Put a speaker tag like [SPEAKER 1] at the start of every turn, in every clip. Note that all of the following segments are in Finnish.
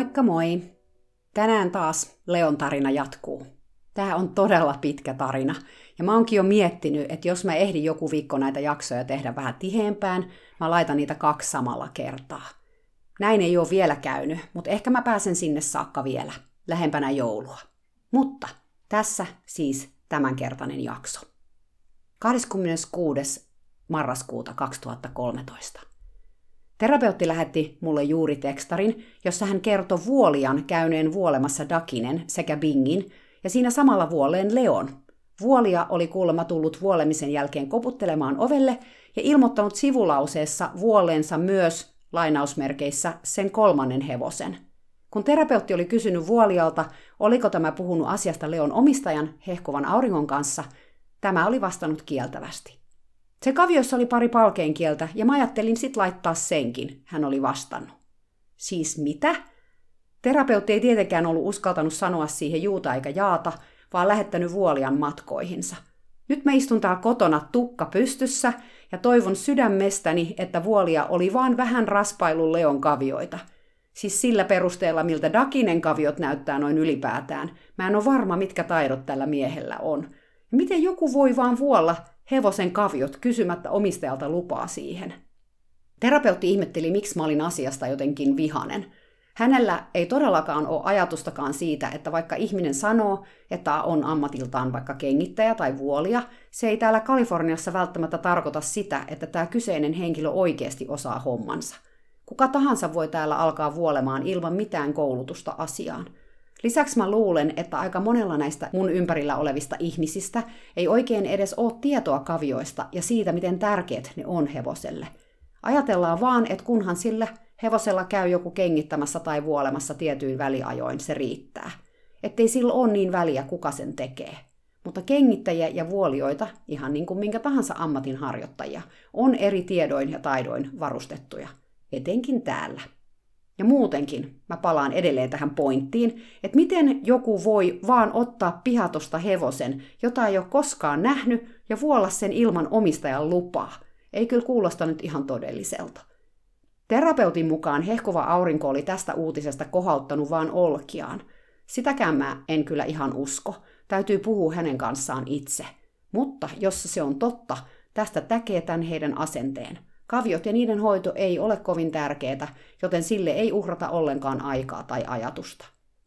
[SPEAKER 1] Moikka moi! Tänään taas Leon tarina jatkuu. Tämä on todella pitkä tarina. Ja mä oonkin jo miettinyt, että jos mä ehdin joku viikko näitä jaksoja tehdä vähän tiheempään, mä laitan niitä kaksi samalla kertaa. Näin ei ole vielä käynyt, mutta ehkä mä pääsen sinne saakka vielä, lähempänä joulua. Mutta tässä siis tämänkertainen jakso. 26. marraskuuta 2013. Terapeutti lähetti mulle juuri tekstarin, jossa hän kertoi vuolian käyneen vuolemassa Dakinen sekä Bingin, ja siinä samalla vuoleen Leon. Vuolia oli kuulemma tullut vuolemisen jälkeen koputtelemaan ovelle ja ilmoittanut sivulauseessa vuoleensa myös, lainausmerkeissä, sen kolmannen hevosen. Kun terapeutti oli kysynyt vuolialta, oliko tämä puhunut asiasta Leon omistajan hehkuvan auringon kanssa, tämä oli vastannut kieltävästi. Se kaviossa oli pari palkeenkieltä ja mä ajattelin sit laittaa senkin, hän oli vastannut. Siis mitä? Terapeutti ei tietenkään ollut uskaltanut sanoa siihen juuta eikä jaata, vaan lähettänyt vuolian matkoihinsa. Nyt mä istun täällä kotona tukka pystyssä ja toivon sydämestäni, että vuolia oli vaan vähän raspailun Leon kavioita. Siis sillä perusteella, miltä Dakinen kaviot näyttää noin ylipäätään. Mä en ole varma, mitkä taidot tällä miehellä on. Miten joku voi vaan vuolla hevosen kaviot kysymättä omistajalta lupaa siihen. Terapeutti ihmetteli, miksi mä olin asiasta jotenkin vihanen. Hänellä ei todellakaan ole ajatustakaan siitä, että vaikka ihminen sanoo, että on ammatiltaan vaikka kengittäjä tai vuolia, se ei täällä Kaliforniassa välttämättä tarkoita sitä, että tämä kyseinen henkilö oikeasti osaa hommansa. Kuka tahansa voi täällä alkaa vuolemaan ilman mitään koulutusta asiaan. Lisäksi mä luulen, että aika monella näistä mun ympärillä olevista ihmisistä ei oikein edes ole tietoa kavioista ja siitä, miten tärkeät ne on hevoselle. Ajatellaan vaan, että kunhan sillä hevosella käy joku kengittämässä tai vuolemassa tietyin väliajoin, se riittää. Ettei sillä ole niin väliä, kuka sen tekee. Mutta kengittäjiä ja vuolioita, ihan niin kuin minkä tahansa ammatin harjoittajia, on eri tiedoin ja taidoin varustettuja, etenkin täällä. Ja muutenkin mä palaan edelleen tähän pointtiin, että miten joku voi vaan ottaa pihatosta hevosen, jota ei ole koskaan nähnyt, ja vuolla sen ilman omistajan lupaa. Ei kyllä kuulosta nyt ihan todelliselta. Terapeutin mukaan hehkuva aurinko oli tästä uutisesta kohauttanut vaan olkiaan. Sitäkään mä en kyllä ihan usko. Täytyy puhua hänen kanssaan itse. Mutta jos se on totta, tästä täkee tämän heidän asenteen – Kaviot ja niiden hoito ei ole kovin tärkeää, joten sille ei uhrata ollenkaan aikaa tai ajatusta.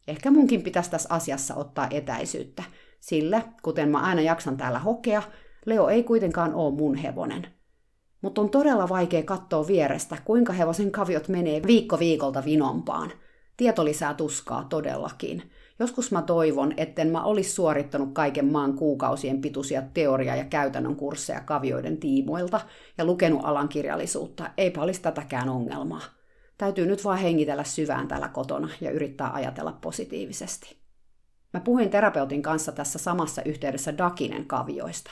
[SPEAKER 1] Ehkä munkin pitäisi tässä asiassa ottaa etäisyyttä, sillä, kuten mä aina jaksan täällä hokea, Leo ei kuitenkaan ole mun hevonen. Mutta on todella vaikea katsoa vierestä, kuinka hevosen kaviot menee viikko viikolta vinompaan. Tieto lisää tuskaa todellakin. Joskus mä toivon, etten mä olisi suorittanut kaiken maan kuukausien pituisia teoria- ja käytännön kursseja kavioiden tiimoilta ja lukenut alan kirjallisuutta. Eipä olisi tätäkään ongelmaa. Täytyy nyt vaan hengitellä syvään täällä kotona ja yrittää ajatella positiivisesti. Mä puhuin terapeutin kanssa tässä samassa yhteydessä Dakinen kavioista.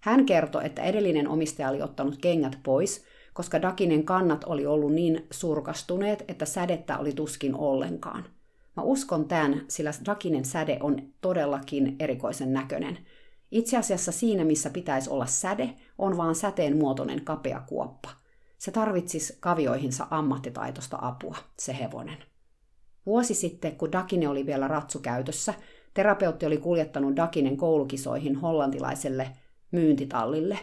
[SPEAKER 1] Hän kertoi, että edellinen omistaja oli ottanut kengät pois, koska Dakinen kannat oli ollut niin surkastuneet, että sädettä oli tuskin ollenkaan – Mä uskon tämän, sillä Dakinen säde on todellakin erikoisen näköinen. Itse asiassa siinä, missä pitäisi olla säde, on vaan säteen muotoinen kapea kuoppa. Se tarvitsisi kavioihinsa ammattitaitosta apua, se hevonen. Vuosi sitten, kun Dakine oli vielä ratsukäytössä, terapeutti oli kuljettanut Dakinen koulukisoihin hollantilaiselle myyntitallille.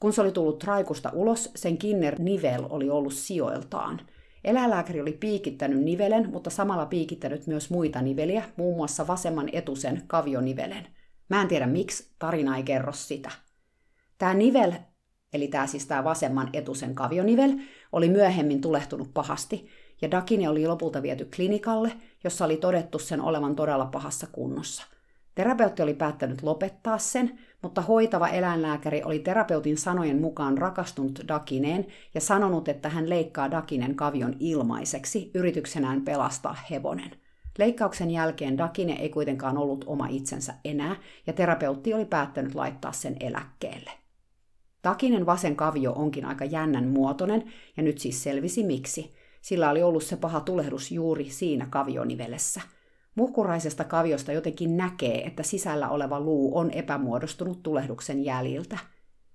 [SPEAKER 1] Kun se oli tullut raikusta ulos, sen kinner nivel oli ollut sijoiltaan – Eläinlääkäri oli piikittänyt nivelen, mutta samalla piikittänyt myös muita niveliä, muun muassa vasemman etusen kavionivelen. Mä en tiedä miksi, tarina ei kerro sitä. Tämä nivel, eli tämä siis tämä vasemman etusen kavionivel, oli myöhemmin tulehtunut pahasti, ja Dakine oli lopulta viety klinikalle, jossa oli todettu sen olevan todella pahassa kunnossa. Terapeutti oli päättänyt lopettaa sen, mutta hoitava eläinlääkäri oli terapeutin sanojen mukaan rakastunut Dakineen ja sanonut, että hän leikkaa Dakinen kavion ilmaiseksi yrityksenään pelastaa hevonen. Leikkauksen jälkeen Dakine ei kuitenkaan ollut oma itsensä enää, ja terapeutti oli päättänyt laittaa sen eläkkeelle. Dakinen vasen kavio onkin aika jännän muotoinen, ja nyt siis selvisi miksi. Sillä oli ollut se paha tulehdus juuri siinä kavionivelessä – Muhkuraisesta kaviosta jotenkin näkee, että sisällä oleva luu on epämuodostunut tulehduksen jäljiltä.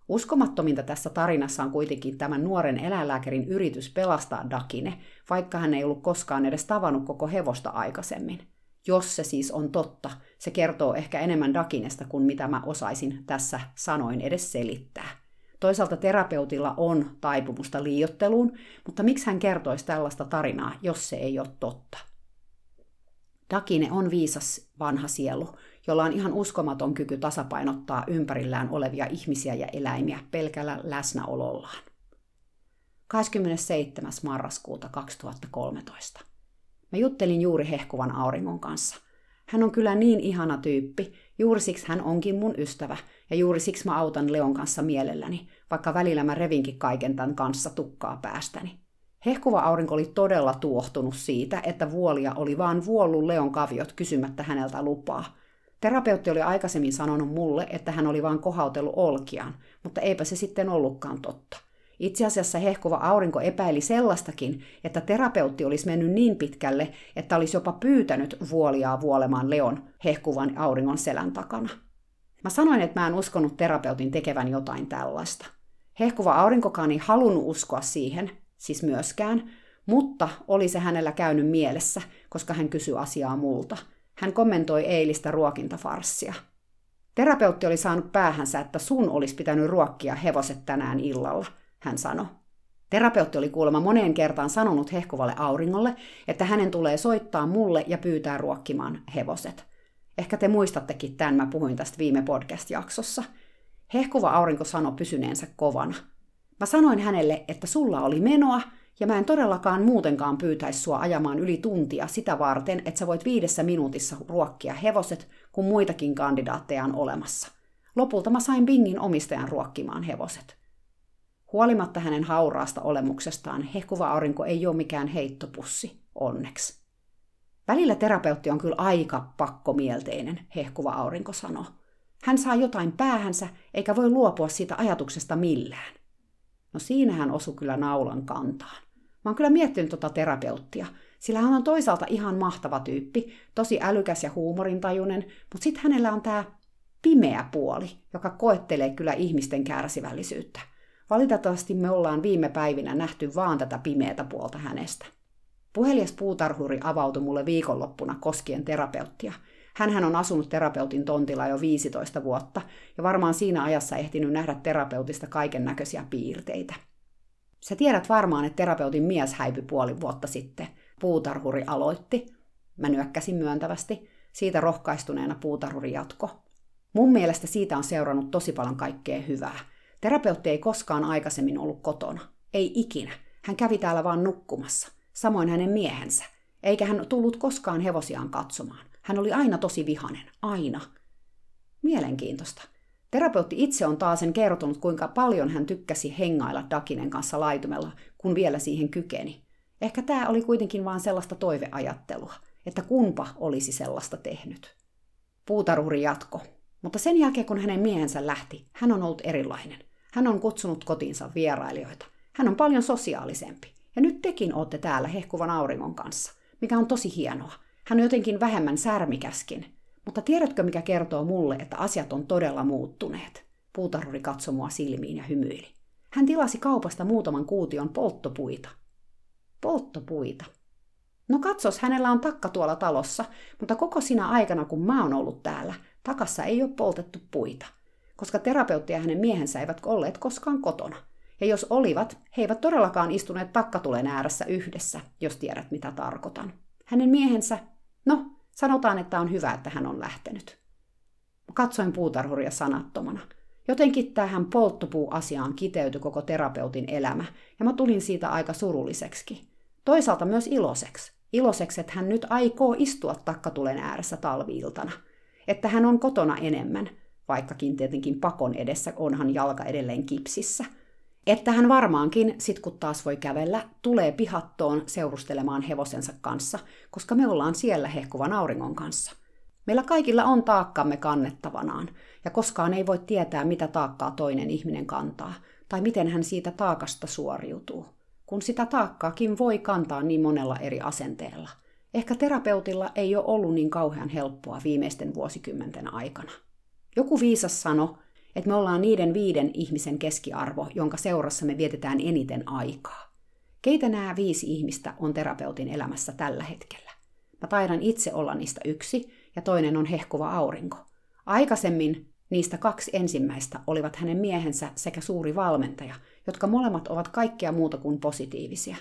[SPEAKER 1] Uskomattominta tässä tarinassa on kuitenkin tämän nuoren eläinlääkärin yritys pelastaa Dakine, vaikka hän ei ollut koskaan edes tavannut koko hevosta aikaisemmin. Jos se siis on totta, se kertoo ehkä enemmän Dakinesta kuin mitä mä osaisin tässä sanoin edes selittää. Toisaalta terapeutilla on taipumusta liiotteluun, mutta miksi hän kertoisi tällaista tarinaa, jos se ei ole totta? Dakine on viisas vanha sielu, jolla on ihan uskomaton kyky tasapainottaa ympärillään olevia ihmisiä ja eläimiä pelkällä läsnäolollaan. 27. marraskuuta 2013. Mä juttelin juuri hehkuvan auringon kanssa. Hän on kyllä niin ihana tyyppi, juuri siksi hän onkin mun ystävä, ja juuri siksi mä autan Leon kanssa mielelläni, vaikka välillä mä revinkin kaiken tämän kanssa tukkaa päästäni. Hehkuva aurinko oli todella tuohtunut siitä, että vuolia oli vaan vuollut Leon kaviot kysymättä häneltä lupaa. Terapeutti oli aikaisemmin sanonut mulle, että hän oli vaan kohautellut olkiaan, mutta eipä se sitten ollutkaan totta. Itse asiassa hehkuva aurinko epäili sellaistakin, että terapeutti olisi mennyt niin pitkälle, että olisi jopa pyytänyt vuoliaa vuolemaan Leon hehkuvan auringon selän takana. Mä sanoin, että mä en uskonut terapeutin tekevän jotain tällaista. Hehkuva aurinkokaan ei halunnut uskoa siihen, siis myöskään, mutta oli se hänellä käynyt mielessä, koska hän kysyi asiaa multa. Hän kommentoi eilistä ruokintafarssia. Terapeutti oli saanut päähänsä, että sun olisi pitänyt ruokkia hevoset tänään illalla, hän sanoi. Terapeutti oli kuulemma moneen kertaan sanonut hehkuvalle auringolle, että hänen tulee soittaa mulle ja pyytää ruokkimaan hevoset. Ehkä te muistattekin tämän, mä puhuin tästä viime podcast-jaksossa. Hehkuva aurinko sanoi pysyneensä kovana. Mä sanoin hänelle, että sulla oli menoa, ja mä en todellakaan muutenkaan pyytäisi sua ajamaan yli tuntia sitä varten, että sä voit viidessä minuutissa ruokkia hevoset, kun muitakin kandidaatteja on olemassa. Lopulta mä sain Bingin omistajan ruokkimaan hevoset. Huolimatta hänen hauraasta olemuksestaan, hehkuva aurinko ei ole mikään heittopussi, onneksi. Välillä terapeutti on kyllä aika pakkomielteinen, hehkuva aurinko sanoo. Hän saa jotain päähänsä, eikä voi luopua siitä ajatuksesta millään. No siinähän osui kyllä naulan kantaan. Mä oon kyllä miettinyt tota terapeuttia, sillä hän on toisaalta ihan mahtava tyyppi, tosi älykäs ja huumorintajunen, mutta sitten hänellä on tämä pimeä puoli, joka koettelee kyllä ihmisten kärsivällisyyttä. Valitettavasti me ollaan viime päivinä nähty vaan tätä pimeätä puolta hänestä. Puhelias puutarhuri avautui mulle viikonloppuna koskien terapeuttia – Hänhän on asunut terapeutin tontilla jo 15 vuotta ja varmaan siinä ajassa ehtinyt nähdä terapeutista kaiken näköisiä piirteitä. Sä tiedät varmaan, että terapeutin mies häipyi puoli vuotta sitten. Puutarhuri aloitti. Mä nyökkäsin myöntävästi. Siitä rohkaistuneena puutarhuri jatko. Mun mielestä siitä on seurannut tosi paljon kaikkea hyvää. Terapeutti ei koskaan aikaisemmin ollut kotona. Ei ikinä. Hän kävi täällä vaan nukkumassa. Samoin hänen miehensä. Eikä hän tullut koskaan hevosiaan katsomaan. Hän oli aina tosi vihanen, aina. Mielenkiintoista. Terapeutti itse on taas sen kertonut, kuinka paljon hän tykkäsi hengailla Dakinen kanssa laitumella, kun vielä siihen kykeni. Ehkä tämä oli kuitenkin vain sellaista toiveajattelua, että kumpa olisi sellaista tehnyt. Puutarhuri jatko. Mutta sen jälkeen, kun hänen miehensä lähti, hän on ollut erilainen. Hän on kutsunut kotiinsa vierailijoita. Hän on paljon sosiaalisempi. Ja nyt tekin olette täällä hehkuvan auringon kanssa, mikä on tosi hienoa. Hän on jotenkin vähemmän särmikäskin. Mutta tiedätkö, mikä kertoo mulle, että asiat on todella muuttuneet? Puutarhuri katsoi mua silmiin ja hymyili. Hän tilasi kaupasta muutaman kuution polttopuita. Polttopuita. No katsos, hänellä on takka tuolla talossa, mutta koko sinä aikana, kun mä oon ollut täällä, takassa ei ole poltettu puita, koska terapeutti ja hänen miehensä eivät olleet koskaan kotona. Ja jos olivat, he eivät todellakaan istuneet takkatulen ääressä yhdessä, jos tiedät mitä tarkoitan. Hänen miehensä No, sanotaan, että on hyvä, että hän on lähtenyt. Katsoin puutarhuria sanattomana. Jotenkin tähän polttopuu-asiaan kiteytyi koko terapeutin elämä, ja mä tulin siitä aika surulliseksi. Toisaalta myös iloiseksi. Iloiseksi, että hän nyt aikoo istua takkatulen ääressä talviiltana. Että hän on kotona enemmän. vaikkakin tietenkin pakon edessä onhan jalka edelleen kipsissä. Että hän varmaankin, sit kun taas voi kävellä, tulee pihattoon seurustelemaan hevosensa kanssa, koska me ollaan siellä hehkuvan auringon kanssa. Meillä kaikilla on taakkamme kannettavanaan, ja koskaan ei voi tietää, mitä taakkaa toinen ihminen kantaa, tai miten hän siitä taakasta suoriutuu, kun sitä taakkaakin voi kantaa niin monella eri asenteella. Ehkä terapeutilla ei ole ollut niin kauhean helppoa viimeisten vuosikymmenten aikana. Joku viisas sano, että me ollaan niiden viiden ihmisen keskiarvo, jonka seurassa me vietetään eniten aikaa. Keitä nämä viisi ihmistä on terapeutin elämässä tällä hetkellä? Mä taidan itse olla niistä yksi, ja toinen on hehkuva aurinko. Aikaisemmin niistä kaksi ensimmäistä olivat hänen miehensä sekä suuri valmentaja, jotka molemmat ovat kaikkea muuta kuin positiivisia.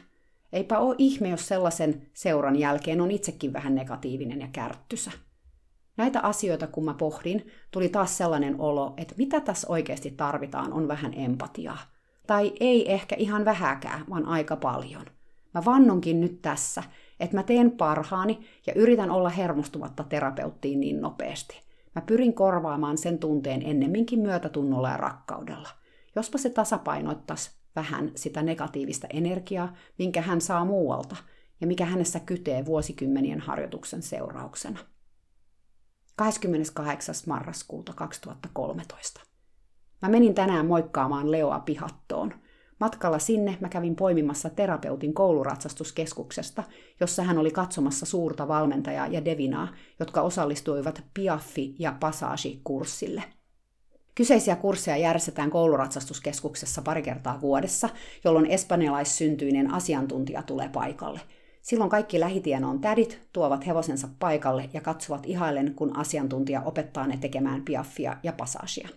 [SPEAKER 1] Eipä ole ihme, jos sellaisen seuran jälkeen on itsekin vähän negatiivinen ja kärttysä. Näitä asioita kun mä pohdin, tuli taas sellainen olo, että mitä tässä oikeasti tarvitaan on vähän empatiaa. Tai ei ehkä ihan vähäkään, vaan aika paljon. Mä vannonkin nyt tässä, että mä teen parhaani ja yritän olla hermostumatta terapeuttiin niin nopeasti. Mä pyrin korvaamaan sen tunteen ennemminkin myötätunnolla ja rakkaudella. Jospa se tasapainoittaisi vähän sitä negatiivista energiaa, minkä hän saa muualta ja mikä hänessä kytee vuosikymmenien harjoituksen seurauksena. 28. marraskuuta 2013. Mä menin tänään moikkaamaan Leoa pihattoon – Matkalla sinne mä kävin poimimassa terapeutin kouluratsastuskeskuksesta, jossa hän oli katsomassa suurta valmentajaa ja Devinaa, jotka osallistuivat Piaffi- ja Passage-kurssille. Kyseisiä kursseja järjestetään kouluratsastuskeskuksessa pari kertaa vuodessa, jolloin espanjalaissyntyinen asiantuntija tulee paikalle. Silloin kaikki lähitien on tädit tuovat hevosensa paikalle ja katsovat ihaillen, kun asiantuntija opettaa ne tekemään piaffia ja passagea.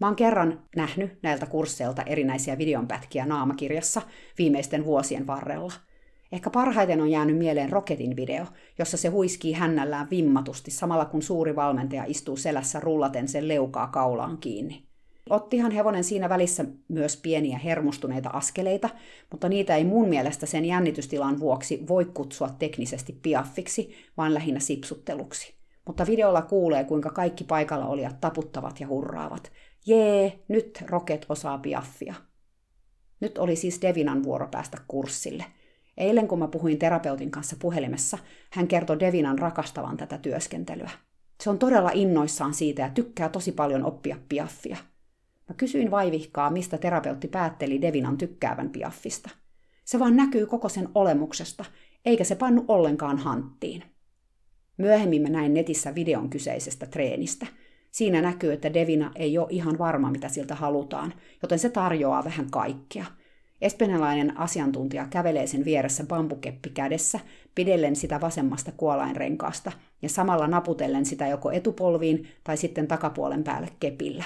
[SPEAKER 1] Mä oon kerran nähnyt näiltä kursseilta erinäisiä videonpätkiä naamakirjassa viimeisten vuosien varrella. Ehkä parhaiten on jäänyt mieleen Roketin video, jossa se huiskii hännällään vimmatusti samalla kun suuri valmentaja istuu selässä rullaten sen leukaa kaulaan kiinni. Ottihan hevonen siinä välissä myös pieniä hermostuneita askeleita, mutta niitä ei mun mielestä sen jännitystilan vuoksi voi kutsua teknisesti piaffiksi, vaan lähinnä sipsutteluksi. Mutta videolla kuulee, kuinka kaikki paikalla olijat taputtavat ja hurraavat, Jee, nyt Rocket osaa piaffia. Nyt oli siis Devinan vuoro päästä kurssille. Eilen kun mä puhuin terapeutin kanssa puhelimessa, hän kertoi Devinan rakastavan tätä työskentelyä. Se on todella innoissaan siitä ja tykkää tosi paljon oppia piaffia. Mä kysyin vaivihkaa, mistä terapeutti päätteli Devinan tykkäävän piaffista. Se vaan näkyy koko sen olemuksesta, eikä se pannu ollenkaan hanttiin. Myöhemmin mä näin netissä videon kyseisestä treenistä – Siinä näkyy, että Devina ei ole ihan varma, mitä siltä halutaan, joten se tarjoaa vähän kaikkea. Espanjalainen asiantuntija kävelee sen vieressä bambukeppi kädessä, pidellen sitä vasemmasta kuolainrenkaasta ja samalla naputellen sitä joko etupolviin tai sitten takapuolen päälle kepillä.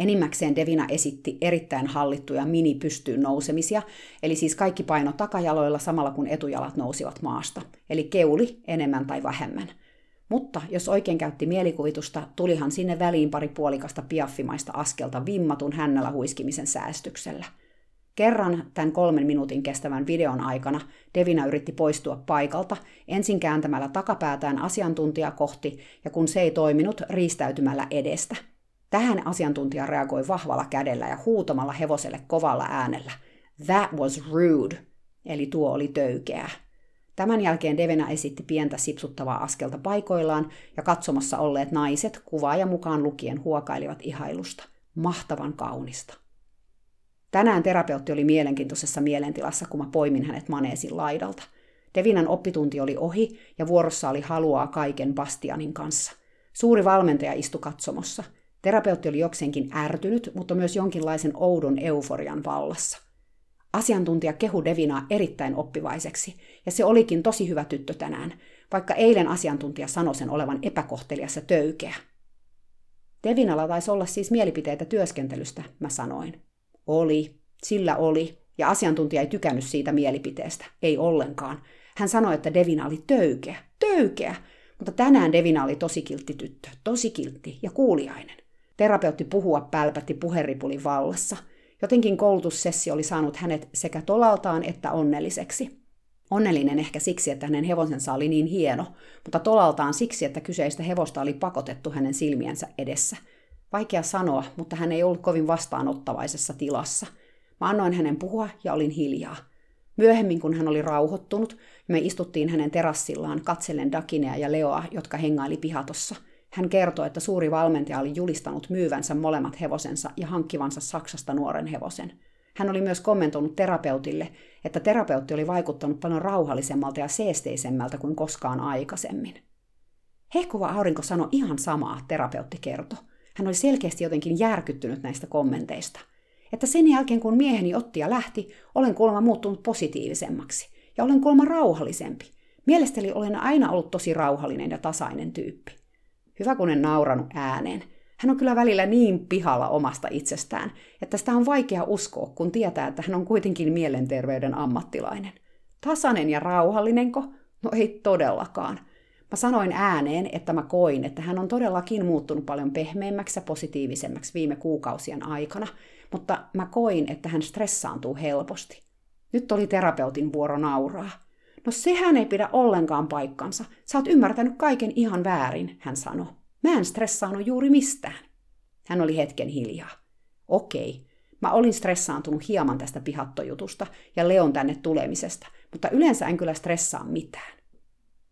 [SPEAKER 1] Enimmäkseen Devina esitti erittäin hallittuja mini-pystyyn nousemisia, eli siis kaikki paino takajaloilla samalla kun etujalat nousivat maasta, eli keuli enemmän tai vähemmän – mutta jos oikein käytti mielikuvitusta, tulihan sinne väliin pari puolikasta piaffimaista askelta vimmatun hännällä huiskimisen säästyksellä. Kerran tämän kolmen minuutin kestävän videon aikana Devina yritti poistua paikalta, ensin kääntämällä takapäätään asiantuntija kohti ja kun se ei toiminut, riistäytymällä edestä. Tähän asiantuntija reagoi vahvalla kädellä ja huutamalla hevoselle kovalla äänellä. That was rude, eli tuo oli töykeää. Tämän jälkeen Devena esitti pientä sipsuttavaa askelta paikoillaan ja katsomassa olleet naiset kuvaaja mukaan lukien huokailivat ihailusta. Mahtavan kaunista. Tänään terapeutti oli mielenkiintoisessa mielentilassa, kun mä poimin hänet maneesin laidalta. Devinan oppitunti oli ohi ja vuorossa oli haluaa kaiken Bastianin kanssa. Suuri valmentaja istui katsomossa. Terapeutti oli jokseenkin ärtynyt, mutta myös jonkinlaisen oudon euforian vallassa – Asiantuntija kehu Devinaa erittäin oppivaiseksi, ja se olikin tosi hyvä tyttö tänään, vaikka eilen asiantuntija sanoi sen olevan epäkohtelias ja töykeä. Devinalla taisi olla siis mielipiteitä työskentelystä, mä sanoin. Oli, sillä oli, ja asiantuntija ei tykännyt siitä mielipiteestä, ei ollenkaan. Hän sanoi, että Devina oli töykeä, töykeä, mutta tänään Devina oli tosi kiltti tyttö, tosi kiltti ja kuuliainen. Terapeutti puhua pälpätti puheripulin vallassa – Jotenkin koulutussessio oli saanut hänet sekä tolaltaan että onnelliseksi. Onnellinen ehkä siksi, että hänen hevosensa oli niin hieno, mutta tolaltaan siksi, että kyseistä hevosta oli pakotettu hänen silmiensä edessä. Vaikea sanoa, mutta hän ei ollut kovin vastaanottavaisessa tilassa. Mä annoin hänen puhua ja olin hiljaa. Myöhemmin, kun hän oli rauhoittunut, me istuttiin hänen terassillaan katsellen Dakinea ja Leoa, jotka hengaili pihatossa. Hän kertoi, että suuri valmentaja oli julistanut myyvänsä molemmat hevosensa ja hankkivansa Saksasta nuoren hevosen. Hän oli myös kommentoinut terapeutille, että terapeutti oli vaikuttanut paljon rauhallisemmalta ja seesteisemmältä kuin koskaan aikaisemmin. Hehkuva aurinko sanoi ihan samaa, terapeutti kertoi. Hän oli selkeästi jotenkin järkyttynyt näistä kommenteista. Että sen jälkeen kun mieheni otti ja lähti, olen kuulemma muuttunut positiivisemmaksi. Ja olen kuulemma rauhallisempi. Mielestäni olen aina ollut tosi rauhallinen ja tasainen tyyppi. Hyvä kun en nauranut ääneen. Hän on kyllä välillä niin pihalla omasta itsestään, että sitä on vaikea uskoa, kun tietää, että hän on kuitenkin mielenterveyden ammattilainen. Tasainen ja rauhallinenko? No ei todellakaan. Mä sanoin ääneen, että mä koin, että hän on todellakin muuttunut paljon pehmeämmäksi ja positiivisemmaksi viime kuukausien aikana, mutta mä koin, että hän stressaantuu helposti. Nyt oli terapeutin vuoro nauraa. No sehän ei pidä ollenkaan paikkansa. Sä oot ymmärtänyt kaiken ihan väärin, hän sanoi. Mä en stressaanut juuri mistään. Hän oli hetken hiljaa. Okei, mä olin stressaantunut hieman tästä pihattojutusta ja Leon tänne tulemisesta, mutta yleensä en kyllä stressaa mitään.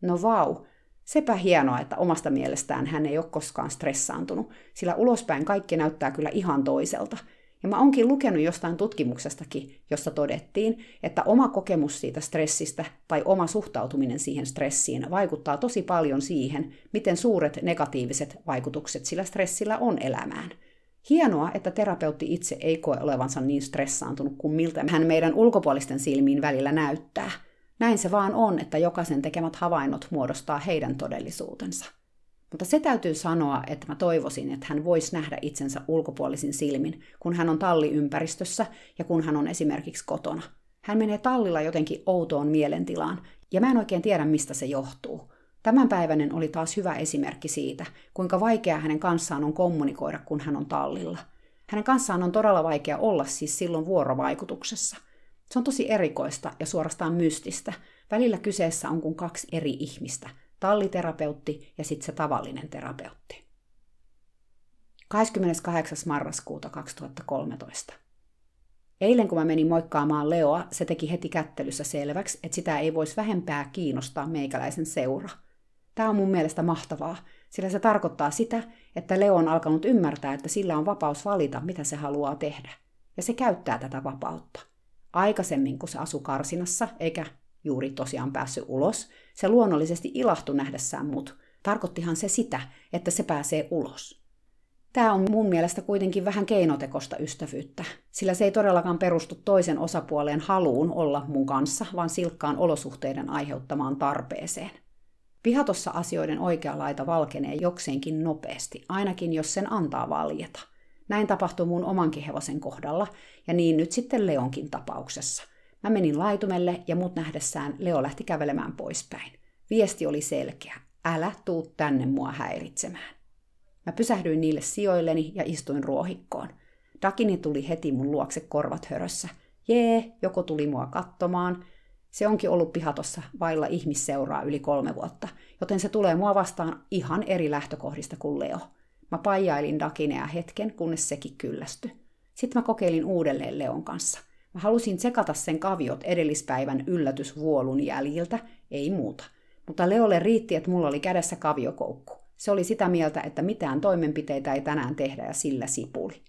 [SPEAKER 1] No vau, sepä hienoa, että omasta mielestään hän ei ole koskaan stressaantunut, sillä ulospäin kaikki näyttää kyllä ihan toiselta – ja mä onkin lukenut jostain tutkimuksestakin, jossa todettiin, että oma kokemus siitä stressistä tai oma suhtautuminen siihen stressiin vaikuttaa tosi paljon siihen, miten suuret negatiiviset vaikutukset sillä stressillä on elämään. Hienoa, että terapeutti itse ei koe olevansa niin stressaantunut kuin miltä hän meidän ulkopuolisten silmiin välillä näyttää. Näin se vaan on, että jokaisen tekemät havainnot muodostaa heidän todellisuutensa. Mutta se täytyy sanoa, että mä toivoisin, että hän voisi nähdä itsensä ulkopuolisin silmin, kun hän on talliympäristössä ja kun hän on esimerkiksi kotona. Hän menee tallilla jotenkin outoon mielentilaan, ja mä en oikein tiedä, mistä se johtuu. Tämänpäiväinen oli taas hyvä esimerkki siitä, kuinka vaikeaa hänen kanssaan on kommunikoida, kun hän on tallilla. Hänen kanssaan on todella vaikea olla siis silloin vuorovaikutuksessa. Se on tosi erikoista ja suorastaan mystistä. Välillä kyseessä on kuin kaksi eri ihmistä, talliterapeutti ja sitten se tavallinen terapeutti. 28. marraskuuta 2013. Eilen kun mä menin moikkaamaan Leoa, se teki heti kättelyssä selväksi, että sitä ei voisi vähempää kiinnostaa meikäläisen seura. Tämä on mun mielestä mahtavaa, sillä se tarkoittaa sitä, että Leo on alkanut ymmärtää, että sillä on vapaus valita, mitä se haluaa tehdä. Ja se käyttää tätä vapautta. Aikaisemmin, kun se asui karsinassa, eikä juuri tosiaan päässyt ulos, se luonnollisesti ilahtui nähdessään mut. Tarkoittihan se sitä, että se pääsee ulos. Tämä on mun mielestä kuitenkin vähän keinotekosta ystävyyttä, sillä se ei todellakaan perustu toisen osapuoleen haluun olla mun kanssa, vaan silkkaan olosuhteiden aiheuttamaan tarpeeseen. Pihatossa asioiden oikea laita valkenee jokseenkin nopeasti, ainakin jos sen antaa valjeta. Näin tapahtuu mun omankin hevosen kohdalla, ja niin nyt sitten Leonkin tapauksessa – Mä menin laitumelle ja mut nähdessään Leo lähti kävelemään poispäin. Viesti oli selkeä. Älä tuu tänne mua häiritsemään. Mä pysähdyin niille sijoilleni ja istuin ruohikkoon. Dakini tuli heti mun luokse korvat hörössä. Jee, joko tuli mua katsomaan. Se onkin ollut pihatossa vailla ihmisseuraa yli kolme vuotta, joten se tulee mua vastaan ihan eri lähtökohdista kuin Leo. Mä paijailin Dakinea hetken, kunnes sekin kyllästyi. Sitten mä kokeilin uudelleen Leon kanssa. Mä halusin tsekata sen kaviot edellispäivän yllätysvuolun jäljiltä, ei muuta. Mutta Leolle riitti, että mulla oli kädessä kaviokoukku. Se oli sitä mieltä, että mitään toimenpiteitä ei tänään tehdä ja sillä sipuli.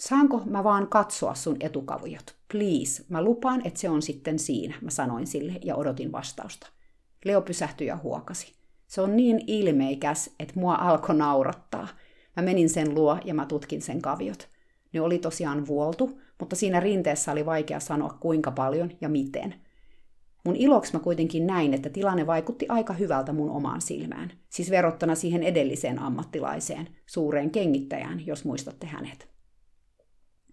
[SPEAKER 1] Saanko mä vaan katsoa sun etukaviot? Please, mä lupaan, että se on sitten siinä, mä sanoin sille ja odotin vastausta. Leo pysähtyi ja huokasi. Se on niin ilmeikäs, että mua alkoi naurattaa. Mä menin sen luo ja mä tutkin sen kaviot. Ne oli tosiaan vuoltu, mutta siinä rinteessä oli vaikea sanoa kuinka paljon ja miten. Mun iloksi mä kuitenkin näin, että tilanne vaikutti aika hyvältä mun omaan silmään, siis verrattuna siihen edelliseen ammattilaiseen, suureen kengittäjään, jos muistatte hänet.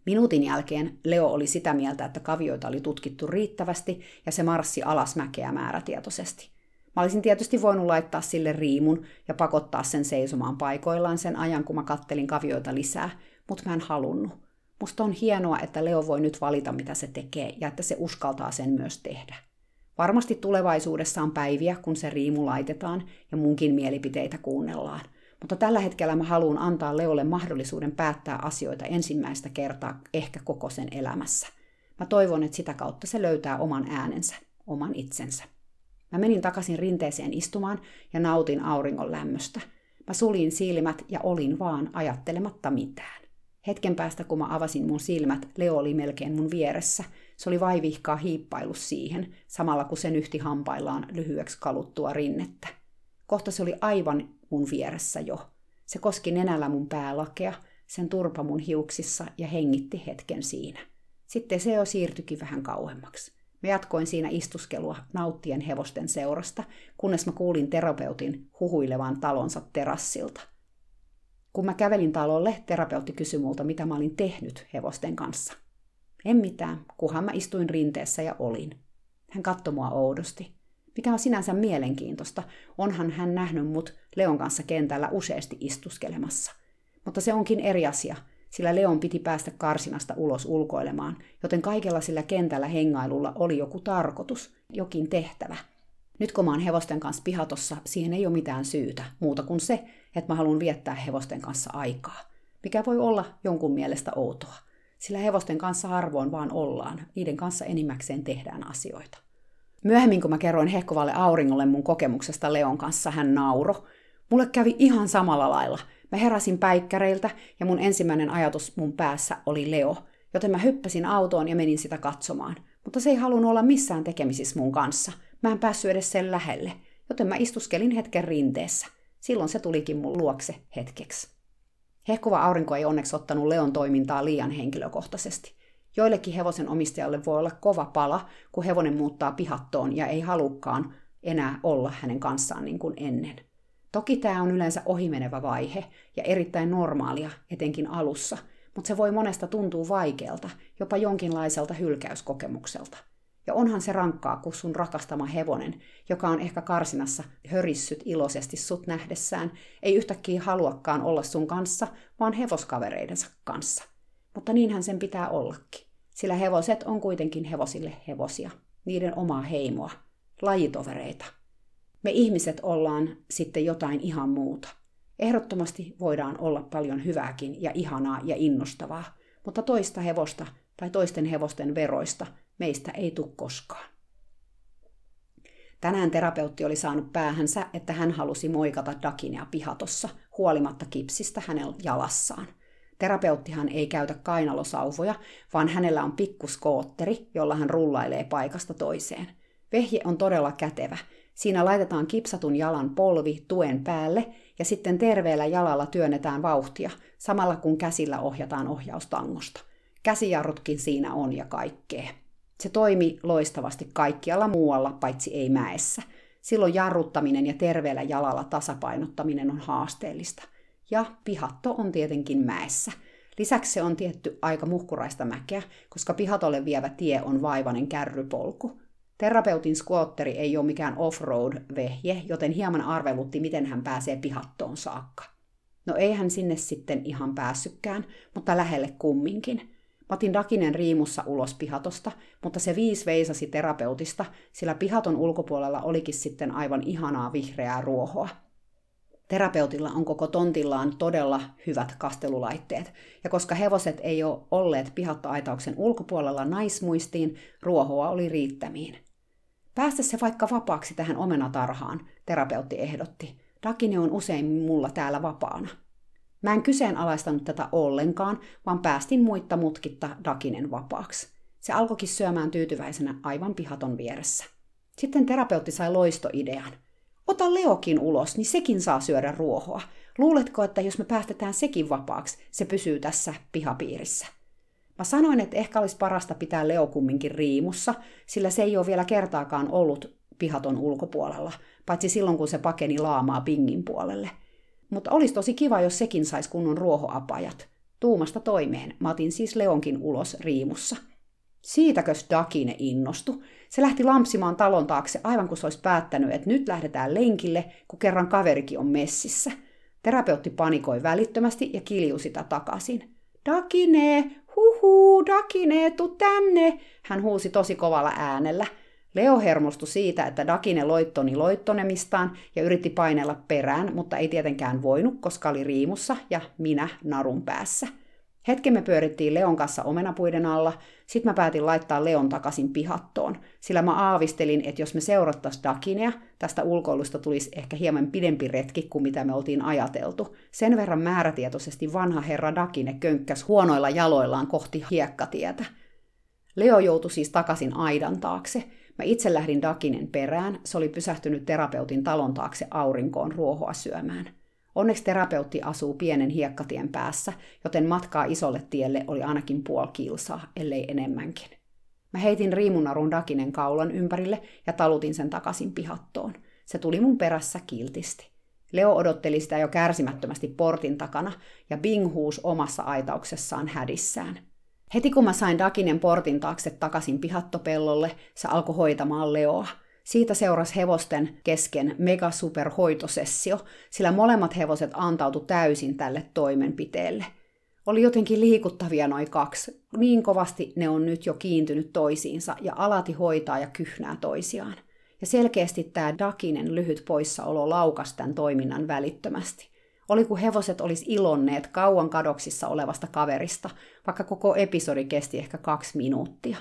[SPEAKER 1] Minuutin jälkeen Leo oli sitä mieltä, että kavioita oli tutkittu riittävästi ja se marssi alasmäkeä määrätietoisesti. Mä olisin tietysti voinut laittaa sille riimun ja pakottaa sen seisomaan paikoillaan sen ajan, kun mä kattelin kavioita lisää, mutta mä en halunnut. Musta on hienoa, että Leo voi nyt valita, mitä se tekee, ja että se uskaltaa sen myös tehdä. Varmasti tulevaisuudessa on päiviä, kun se riimu laitetaan ja munkin mielipiteitä kuunnellaan. mutta tällä hetkellä mä haluan antaa Leolle mahdollisuuden päättää asioita ensimmäistä kertaa ehkä koko sen elämässä. Mä toivon, että sitä kautta se löytää oman äänensä, oman itsensä. Mä menin takaisin rinteeseen istumaan ja nautin auringon lämmöstä. Mä sulin silmät ja olin vaan ajattelematta mitään. Hetken päästä, kun mä avasin mun silmät, Leo oli melkein mun vieressä. Se oli vaivihkaa hiippailu siihen, samalla kun sen yhti hampaillaan lyhyeksi kaluttua rinnettä. Kohta se oli aivan mun vieressä jo. Se koski nenällä mun päälakea, sen turpa mun hiuksissa ja hengitti hetken siinä. Sitten se jo siirtyikin vähän kauemmaksi. Mä jatkoin siinä istuskelua nauttien hevosten seurasta, kunnes mä kuulin terapeutin huhuilevan talonsa terassilta. Kun mä kävelin talolle, terapeutti kysyi multa, mitä mä olin tehnyt hevosten kanssa. En mitään, kunhan mä istuin rinteessä ja olin. Hän katsoi mua oudosti. Mikä on sinänsä mielenkiintoista, onhan hän nähnyt mut Leon kanssa kentällä useasti istuskelemassa. Mutta se onkin eri asia, sillä Leon piti päästä karsinasta ulos ulkoilemaan, joten kaikella sillä kentällä hengailulla oli joku tarkoitus, jokin tehtävä. Nyt kun mä oon hevosten kanssa pihatossa, siihen ei ole mitään syytä, muuta kuin se, että mä haluan viettää hevosten kanssa aikaa, mikä voi olla jonkun mielestä outoa, sillä hevosten kanssa harvoin vaan ollaan, niiden kanssa enimmäkseen tehdään asioita. Myöhemmin, kun mä kerroin hehkuvalle auringolle mun kokemuksesta Leon kanssa, hän nauro. Mulle kävi ihan samalla lailla. Mä heräsin päikkäreiltä ja mun ensimmäinen ajatus mun päässä oli Leo, joten mä hyppäsin autoon ja menin sitä katsomaan. Mutta se ei halunnut olla missään tekemisissä mun kanssa. Mä en päässyt edes sen lähelle, joten mä istuskelin hetken rinteessä. Silloin se tulikin mun luokse hetkeksi. Hehkuva aurinko ei onneksi ottanut Leon toimintaa liian henkilökohtaisesti. Joillekin hevosen omistajalle voi olla kova pala, kun hevonen muuttaa pihattoon ja ei halukkaan enää olla hänen kanssaan niin kuin ennen. Toki tämä on yleensä ohimenevä vaihe ja erittäin normaalia, etenkin alussa, mutta se voi monesta tuntua vaikealta, jopa jonkinlaiselta hylkäyskokemukselta. Ja onhan se rankkaa, kun sun rakastama hevonen, joka on ehkä karsinassa hörissyt iloisesti sut nähdessään, ei yhtäkkiä haluakaan olla sun kanssa, vaan hevoskavereidensa kanssa. Mutta niinhän sen pitää ollakin, sillä hevoset on kuitenkin hevosille hevosia, niiden omaa heimoa, lajitovereita. Me ihmiset ollaan sitten jotain ihan muuta. Ehdottomasti voidaan olla paljon hyvääkin ja ihanaa ja innostavaa, mutta toista hevosta tai toisten hevosten veroista meistä ei tule koskaan. Tänään terapeutti oli saanut päähänsä, että hän halusi moikata Dakinea pihatossa, huolimatta kipsistä hänen jalassaan. Terapeuttihan ei käytä kainalosauvoja, vaan hänellä on pikkuskootteri, jolla hän rullailee paikasta toiseen. Vehje on todella kätevä. Siinä laitetaan kipsatun jalan polvi tuen päälle ja sitten terveellä jalalla työnnetään vauhtia, samalla kun käsillä ohjataan ohjaustangosta. Käsijarrutkin siinä on ja kaikkea. Se toimi loistavasti kaikkialla muualla, paitsi ei mäessä. Silloin jarruttaminen ja terveellä jalalla tasapainottaminen on haasteellista – ja pihatto on tietenkin mäessä. Lisäksi se on tietty aika muhkuraista mäkeä, koska pihatolle vievä tie on vaivainen kärrypolku. Terapeutin squatteri ei ole mikään off-road-vehje, joten hieman arvelutti, miten hän pääsee pihattoon saakka. No ei hän sinne sitten ihan päässykään, mutta lähelle kumminkin. Matin Dakinen riimussa ulos pihatosta, mutta se viis veisasi terapeutista, sillä pihaton ulkopuolella olikin sitten aivan ihanaa vihreää ruohoa. Terapeutilla on koko tontillaan todella hyvät kastelulaitteet, ja koska hevoset ei ole olleet pihattoaitauksen ulkopuolella naismuistiin, ruohoa oli riittämiin. Päästä se vaikka vapaaksi tähän omenatarhaan, terapeutti ehdotti. Dakine on usein mulla täällä vapaana. Mä en kyseenalaistanut tätä ollenkaan, vaan päästin muitta mutkitta Dakinen vapaaksi. Se alkoikin syömään tyytyväisenä aivan pihaton vieressä. Sitten terapeutti sai loistoidean – Ota Leokin ulos, niin sekin saa syödä ruohoa. Luuletko, että jos me päästetään sekin vapaaksi, se pysyy tässä pihapiirissä? Mä sanoin, että ehkä olisi parasta pitää Leo kumminkin riimussa, sillä se ei ole vielä kertaakaan ollut pihaton ulkopuolella, paitsi silloin kun se pakeni laamaa pingin puolelle. Mutta olisi tosi kiva, jos sekin saisi kunnon ruohoapajat. Tuumasta toimeen. Mä otin siis Leonkin ulos riimussa. Siitäkös Dakine innostui? Se lähti lampsimaan talon taakse aivan kuin se olisi päättänyt, että nyt lähdetään lenkille, kun kerran kaverikin on messissä. Terapeutti panikoi välittömästi ja kiljui sitä takaisin. Dakine, huhu, Dakine, tu tänne, hän huusi tosi kovalla äänellä. Leo hermostui siitä, että Dakine loittoni loittonemistaan ja yritti painella perään, mutta ei tietenkään voinut, koska oli riimussa ja minä narun päässä. Hetken me pyörittiin Leon kanssa omenapuiden alla, sit mä päätin laittaa Leon takaisin pihattoon, sillä mä aavistelin, että jos me seurattais Dakinea, tästä ulkoilusta tulisi ehkä hieman pidempi retki kuin mitä me oltiin ajateltu. Sen verran määrätietoisesti vanha herra Dakine könkkäs huonoilla jaloillaan kohti hiekkatietä. Leo joutui siis takaisin aidan taakse. Mä itse lähdin Dakinen perään, se oli pysähtynyt terapeutin talon taakse aurinkoon ruohoa syömään. Onneksi terapeutti asuu pienen hiekkatien päässä, joten matkaa isolle tielle oli ainakin puoli kilsaa, ellei enemmänkin. Mä heitin riimunarun Dakinen kaulan ympärille ja talutin sen takaisin pihattoon. Se tuli mun perässä kiltisti. Leo odotteli sitä jo kärsimättömästi portin takana, ja Bing huus omassa aitauksessaan hädissään. Heti kun mä sain Dakinen portin taakse takaisin pihattopellolle, se alkoi hoitamaan Leoa – siitä seurasi hevosten kesken mega superhoitosessio, sillä molemmat hevoset antautu täysin tälle toimenpiteelle. Oli jotenkin liikuttavia noin kaksi. Niin kovasti ne on nyt jo kiintynyt toisiinsa ja alati hoitaa ja kyhnää toisiaan. Ja selkeästi tämä Dakinen lyhyt poissaolo laukas tämän toiminnan välittömästi. Oli kuin hevoset olisi ilonneet kauan kadoksissa olevasta kaverista, vaikka koko episodi kesti ehkä kaksi minuuttia.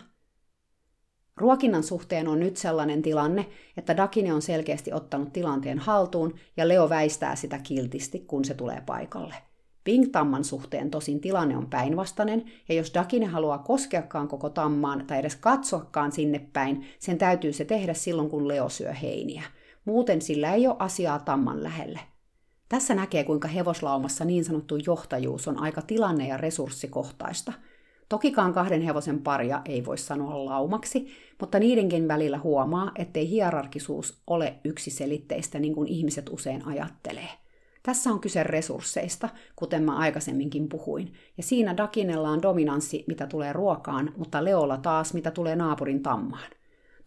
[SPEAKER 1] Ruokinnan suhteen on nyt sellainen tilanne, että Dakine on selkeästi ottanut tilanteen haltuun ja Leo väistää sitä kiltisti, kun se tulee paikalle. Ping-tamman suhteen tosin tilanne on päinvastainen, ja jos Dakine haluaa koskeakaan koko tammaan tai edes katsoakaan sinne päin, sen täytyy se tehdä silloin, kun Leo syö heiniä. Muuten sillä ei ole asiaa tamman lähelle. Tässä näkee, kuinka hevoslaumassa niin sanottu johtajuus on aika tilanne- ja resurssikohtaista – Tokikaan kahden hevosen paria ei voi sanoa laumaksi, mutta niidenkin välillä huomaa, ettei hierarkisuus ole yksiselitteistä niin kuin ihmiset usein ajattelee. Tässä on kyse resursseista, kuten mä aikaisemminkin puhuin, ja siinä Dakinella on dominanssi, mitä tulee ruokaan, mutta Leolla taas, mitä tulee naapurin tammaan.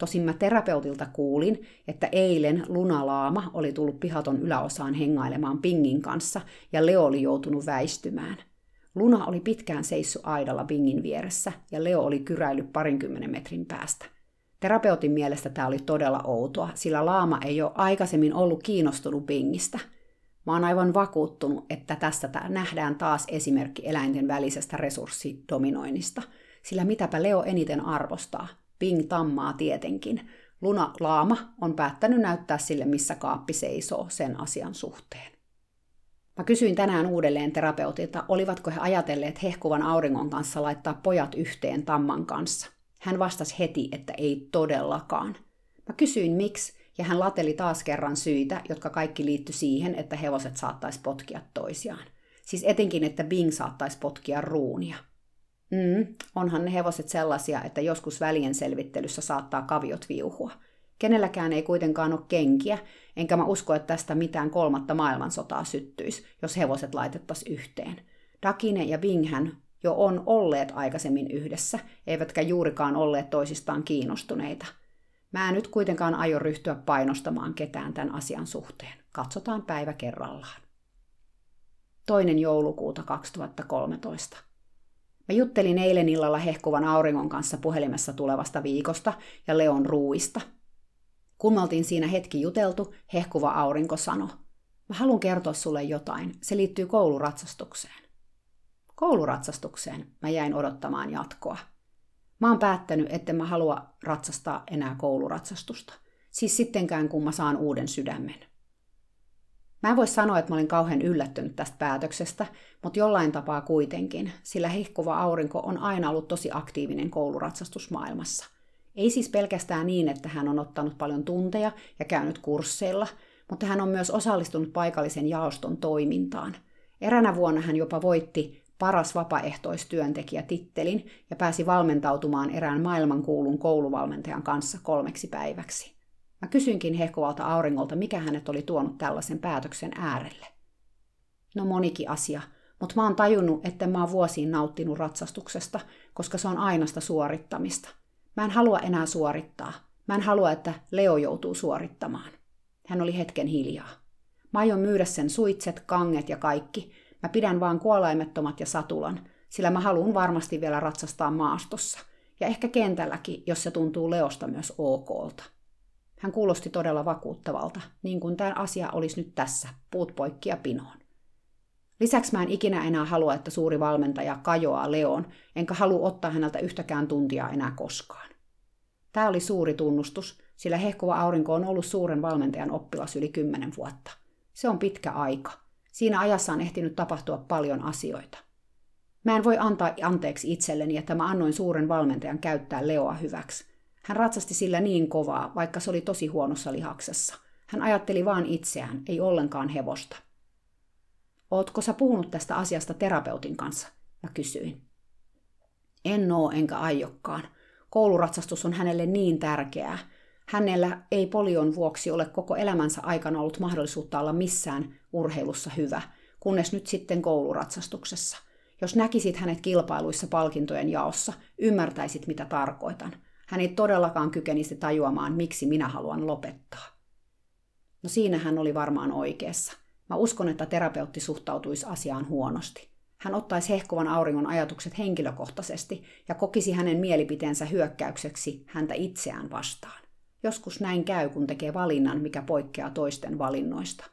[SPEAKER 1] Tosin mä terapeutilta kuulin, että eilen Lunalaama oli tullut pihaton yläosaan hengailemaan Pingin kanssa, ja Leo oli joutunut väistymään – Luna oli pitkään seissu aidalla Bingin vieressä ja Leo oli kyräillyt parinkymmenen metrin päästä. Terapeutin mielestä tämä oli todella outoa, sillä laama ei ole aikaisemmin ollut kiinnostunut Bingistä. Mä oon aivan vakuuttunut, että tästä nähdään taas esimerkki eläinten välisestä resurssidominoinnista, sillä mitäpä Leo eniten arvostaa, Bing tammaa tietenkin. Luna laama on päättänyt näyttää sille, missä kaappi seisoo sen asian suhteen. Mä kysyin tänään uudelleen terapeutilta, olivatko he ajatelleet hehkuvan auringon kanssa laittaa pojat yhteen tamman kanssa. Hän vastasi heti, että ei todellakaan. Mä kysyin miksi, ja hän lateli taas kerran syitä, jotka kaikki liittyi siihen, että hevoset saattaisi potkia toisiaan. Siis etenkin, että Bing saattaisi potkia ruunia. Mm, onhan ne hevoset sellaisia, että joskus välien selvittelyssä saattaa kaviot viuhua – Kenelläkään ei kuitenkaan ole kenkiä, enkä mä usko, että tästä mitään kolmatta maailmansotaa syttyisi, jos hevoset laitettaisiin yhteen. Dakine ja Binghän jo on olleet aikaisemmin yhdessä, eivätkä juurikaan olleet toisistaan kiinnostuneita. Mä en nyt kuitenkaan aio ryhtyä painostamaan ketään tämän asian suhteen. Katsotaan päivä kerrallaan. Toinen joulukuuta 2013. Mä juttelin eilen illalla hehkuvan auringon kanssa puhelimessa tulevasta viikosta ja Leon ruuista – kun me oltiin siinä hetki juteltu, hehkuva aurinko sanoi, mä haluan kertoa sulle jotain, se liittyy kouluratsastukseen. Kouluratsastukseen mä jäin odottamaan jatkoa. Mä oon päättänyt, että mä halua ratsastaa enää kouluratsastusta. Siis sittenkään, kun mä saan uuden sydämen. Mä en voi sanoa, että mä olin kauhean yllättynyt tästä päätöksestä, mutta jollain tapaa kuitenkin, sillä hehkuva aurinko on aina ollut tosi aktiivinen kouluratsastusmaailmassa – ei siis pelkästään niin, että hän on ottanut paljon tunteja ja käynyt kursseilla, mutta hän on myös osallistunut paikallisen jaoston toimintaan. Eränä vuonna hän jopa voitti paras vapaaehtoistyöntekijä tittelin ja pääsi valmentautumaan erään maailmankuulun kouluvalmentajan kanssa kolmeksi päiväksi. Mä kysyinkin hehkuvalta auringolta, mikä hänet oli tuonut tällaisen päätöksen äärelle. No monikin asia, mutta mä oon tajunnut, että mä oon vuosiin nauttinut ratsastuksesta, koska se on ainasta suorittamista – Mä en halua enää suorittaa. Mä en halua, että Leo joutuu suorittamaan. Hän oli hetken hiljaa. Mä aion myydä sen suitset, kanget ja kaikki. Mä pidän vaan kuolaimettomat ja satulan, sillä mä haluan varmasti vielä ratsastaa maastossa. Ja ehkä kentälläkin, jos se tuntuu Leosta myös okolta. Hän kuulosti todella vakuuttavalta, niin kuin tämä asia olisi nyt tässä, puut poikki ja pinoon. Lisäksi mä en ikinä enää halua, että suuri valmentaja kajoaa Leon, enkä halua ottaa häneltä yhtäkään tuntia enää koskaan. Tämä oli suuri tunnustus, sillä hehkuva aurinko on ollut suuren valmentajan oppilas yli kymmenen vuotta. Se on pitkä aika. Siinä ajassa on ehtinyt tapahtua paljon asioita. Mä en voi antaa anteeksi itselleni, että mä annoin suuren valmentajan käyttää Leoa hyväksi. Hän ratsasti sillä niin kovaa, vaikka se oli tosi huonossa lihaksessa. Hän ajatteli vaan itseään, ei ollenkaan hevosta. Ootko sä puhunut tästä asiasta terapeutin kanssa? Mä kysyin. En oo enkä aiokkaan. Kouluratsastus on hänelle niin tärkeää. Hänellä ei polion vuoksi ole koko elämänsä aikana ollut mahdollisuutta olla missään urheilussa hyvä, kunnes nyt sitten kouluratsastuksessa. Jos näkisit hänet kilpailuissa palkintojen jaossa, ymmärtäisit mitä tarkoitan. Hän ei todellakaan kykenisi tajuamaan, miksi minä haluan lopettaa. No siinä hän oli varmaan oikeassa. Mä uskon, että terapeutti suhtautuisi asiaan huonosti. Hän ottaisi hehkuvan auringon ajatukset henkilökohtaisesti ja kokisi hänen mielipiteensä hyökkäykseksi häntä itseään vastaan. Joskus näin käy, kun tekee valinnan, mikä poikkeaa toisten valinnoista.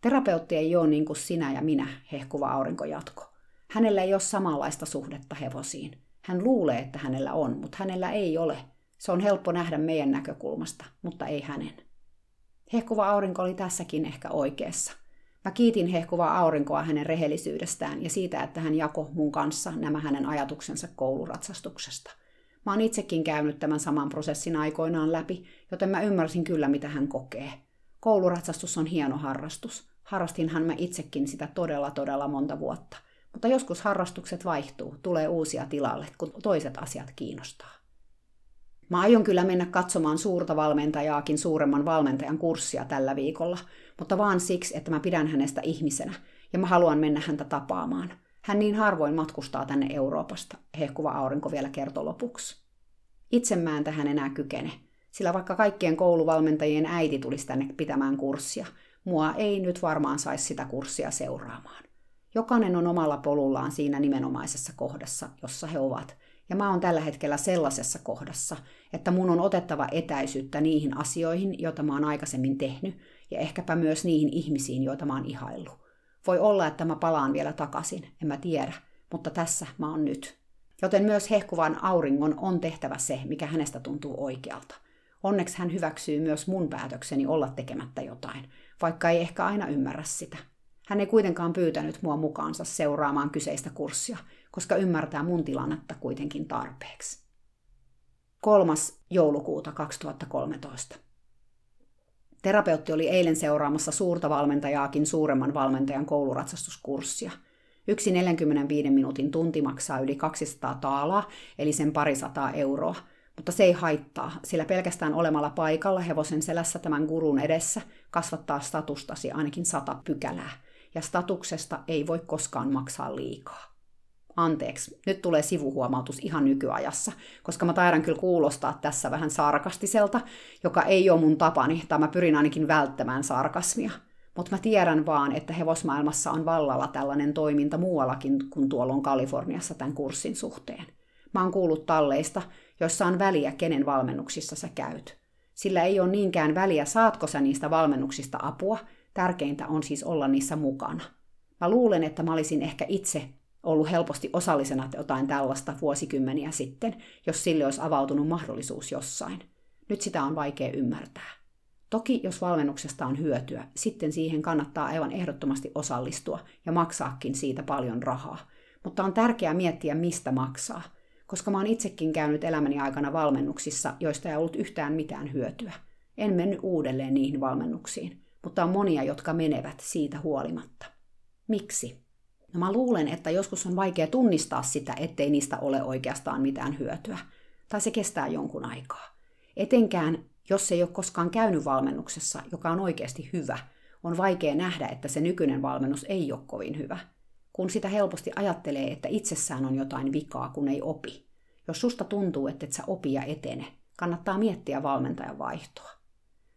[SPEAKER 1] Terapeutti ei ole niin kuin sinä ja minä, hehkuva aurinko jatko. Hänellä ei ole samanlaista suhdetta hevosiin. Hän luulee, että hänellä on, mutta hänellä ei ole. Se on helppo nähdä meidän näkökulmasta, mutta ei hänen. Hehkuva aurinko oli tässäkin ehkä oikeassa. Mä kiitin hehkuvaa aurinkoa hänen rehellisyydestään ja siitä, että hän jako mun kanssa nämä hänen ajatuksensa kouluratsastuksesta. Mä oon itsekin käynyt tämän saman prosessin aikoinaan läpi, joten mä ymmärsin kyllä, mitä hän kokee. Kouluratsastus on hieno harrastus. Harrastinhan mä itsekin sitä todella todella monta vuotta. Mutta joskus harrastukset vaihtuu, tulee uusia tilalle, kun toiset asiat kiinnostaa. Mä aion kyllä mennä katsomaan suurta valmentajaakin suuremman valmentajan kurssia tällä viikolla, mutta vaan siksi, että mä pidän hänestä ihmisenä ja mä haluan mennä häntä tapaamaan. Hän niin harvoin matkustaa tänne Euroopasta, hehkuva aurinko vielä kertoo lopuksi. Itse mä en tähän enää kykene, sillä vaikka kaikkien kouluvalmentajien äiti tulisi tänne pitämään kurssia, mua ei nyt varmaan saisi sitä kurssia seuraamaan. Jokainen on omalla polullaan siinä nimenomaisessa kohdassa, jossa he ovat, ja mä oon tällä hetkellä sellaisessa kohdassa, että mun on otettava etäisyyttä niihin asioihin, joita mä oon aikaisemmin tehnyt, ja ehkäpä myös niihin ihmisiin, joita mä oon ihaillut. Voi olla, että mä palaan vielä takaisin, en mä tiedä, mutta tässä mä oon nyt. Joten myös hehkuvan auringon on tehtävä se, mikä hänestä tuntuu oikealta. Onneksi hän hyväksyy myös mun päätökseni olla tekemättä jotain, vaikka ei ehkä aina ymmärrä sitä. Hän ei kuitenkaan pyytänyt mua mukaansa seuraamaan kyseistä kurssia, koska ymmärtää mun tilannetta kuitenkin tarpeeksi. 3. joulukuuta 2013. Terapeutti oli eilen seuraamassa suurta valmentajaakin suuremman valmentajan kouluratsastuskurssia. Yksi 45 minuutin tunti maksaa yli 200 taalaa, eli sen parisataa euroa, mutta se ei haittaa, sillä pelkästään olemalla paikalla hevosen selässä tämän gurun edessä kasvattaa statustasi ainakin sata pykälää, ja statuksesta ei voi koskaan maksaa liikaa. Anteeksi, nyt tulee sivuhuomautus ihan nykyajassa, koska mä taidan kyllä kuulostaa tässä vähän sarkastiselta, joka ei ole mun tapani, tai mä pyrin ainakin välttämään sarkasmia. Mutta mä tiedän vaan, että hevosmaailmassa on vallalla tällainen toiminta muuallakin kuin tuolla on Kaliforniassa tämän kurssin suhteen. Mä oon kuullut talleista, joissa on väliä, kenen valmennuksissa sä käyt. Sillä ei ole niinkään väliä, saatko sä niistä valmennuksista apua, tärkeintä on siis olla niissä mukana. Mä luulen, että mä olisin ehkä itse ollut helposti osallisena jotain tällaista vuosikymmeniä sitten, jos sille olisi avautunut mahdollisuus jossain. Nyt sitä on vaikea ymmärtää. Toki jos valmennuksesta on hyötyä, sitten siihen kannattaa aivan ehdottomasti osallistua ja maksaakin siitä paljon rahaa. Mutta on tärkeää miettiä, mistä maksaa, koska mä oon itsekin käynyt elämäni aikana valmennuksissa, joista ei ollut yhtään mitään hyötyä. En mennyt uudelleen niihin valmennuksiin, mutta on monia, jotka menevät siitä huolimatta. Miksi? No mä luulen, että joskus on vaikea tunnistaa sitä, ettei niistä ole oikeastaan mitään hyötyä. Tai se kestää jonkun aikaa. Etenkään, jos ei ole koskaan käynyt valmennuksessa, joka on oikeasti hyvä, on vaikea nähdä, että se nykyinen valmennus ei ole kovin hyvä. Kun sitä helposti ajattelee, että itsessään on jotain vikaa, kun ei opi. Jos susta tuntuu, että et sä opi ja etene, kannattaa miettiä valmentajan vaihtoa.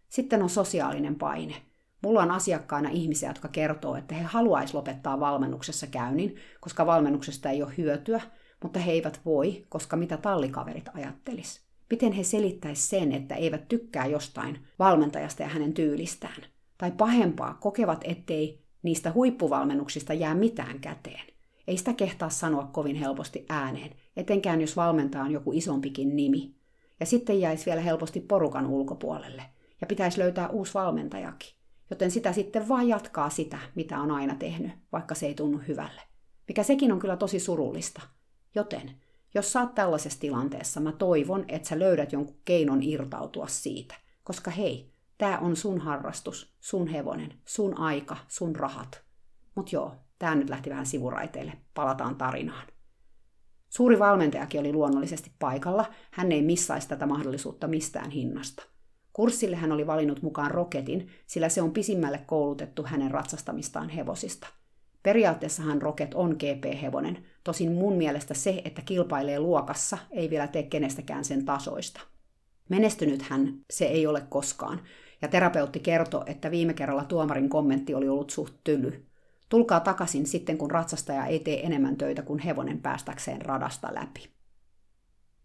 [SPEAKER 1] Sitten on sosiaalinen paine – Mulla on asiakkaina ihmisiä, jotka kertoo, että he haluaisivat lopettaa valmennuksessa käynnin, koska valmennuksesta ei ole hyötyä, mutta he eivät voi, koska mitä tallikaverit ajattelis? Miten he selittäis sen, että eivät tykkää jostain valmentajasta ja hänen tyylistään? Tai pahempaa, kokevat, ettei niistä huippuvalmennuksista jää mitään käteen. Ei sitä kehtaa sanoa kovin helposti ääneen, etenkään jos valmentaja on joku isompikin nimi. Ja sitten jäisi vielä helposti porukan ulkopuolelle, ja pitäisi löytää uusi valmentajakin. Joten sitä sitten vaan jatkaa sitä, mitä on aina tehnyt, vaikka se ei tunnu hyvälle. Mikä sekin on kyllä tosi surullista. Joten, jos sä oot tällaisessa tilanteessa, mä toivon, että sä löydät jonkun keinon irtautua siitä. Koska hei, tää on sun harrastus, sun hevonen, sun aika, sun rahat. Mut joo, tää nyt lähti vähän sivuraiteille. Palataan tarinaan. Suuri valmentajakin oli luonnollisesti paikalla. Hän ei missaisi tätä mahdollisuutta mistään hinnasta. Kurssille hän oli valinnut mukaan roketin, sillä se on pisimmälle koulutettu hänen ratsastamistaan hevosista. Periaatteessahan roket on GP-hevonen, tosin mun mielestä se, että kilpailee luokassa, ei vielä tee kenestäkään sen tasoista. Menestynyt hän se ei ole koskaan, ja terapeutti kertoi, että viime kerralla tuomarin kommentti oli ollut suht tyly. Tulkaa takaisin sitten, kun ratsastaja ei tee enemmän töitä kuin hevonen päästäkseen radasta läpi.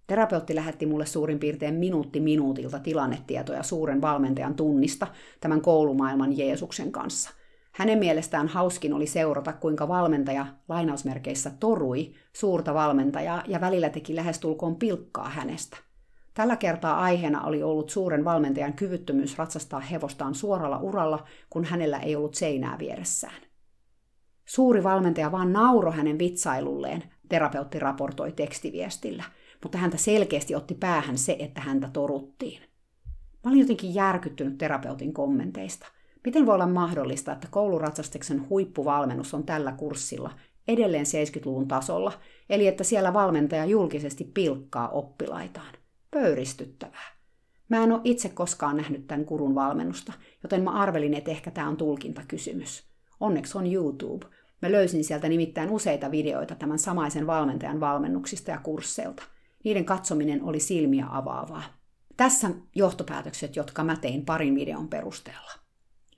[SPEAKER 1] Terapeutti lähetti mulle suurin piirtein minuutti minuutilta tilannetietoja suuren valmentajan tunnista tämän koulumaailman Jeesuksen kanssa. Hänen mielestään hauskin oli seurata, kuinka valmentaja lainausmerkeissä torui suurta valmentajaa ja välillä teki lähestulkoon pilkkaa hänestä. Tällä kertaa aiheena oli ollut suuren valmentajan kyvyttömyys ratsastaa hevostaan suoralla uralla, kun hänellä ei ollut seinää vieressään. Suuri valmentaja vaan nauro hänen vitsailulleen, terapeutti raportoi tekstiviestillä – mutta häntä selkeästi otti päähän se, että häntä toruttiin. Mä olin jotenkin järkyttynyt terapeutin kommenteista. Miten voi olla mahdollista, että kouluratsastuksen huippuvalmennus on tällä kurssilla edelleen 70-luvun tasolla, eli että siellä valmentaja julkisesti pilkkaa oppilaitaan? Pöyristyttävää. Mä en ole itse koskaan nähnyt tämän kurun valmennusta, joten mä arvelin, että ehkä tämä on tulkintakysymys. Onneksi on YouTube. Mä löysin sieltä nimittäin useita videoita tämän samaisen valmentajan valmennuksista ja kursseilta – niiden katsominen oli silmiä avaavaa. Tässä johtopäätökset, jotka mä tein parin videon perusteella.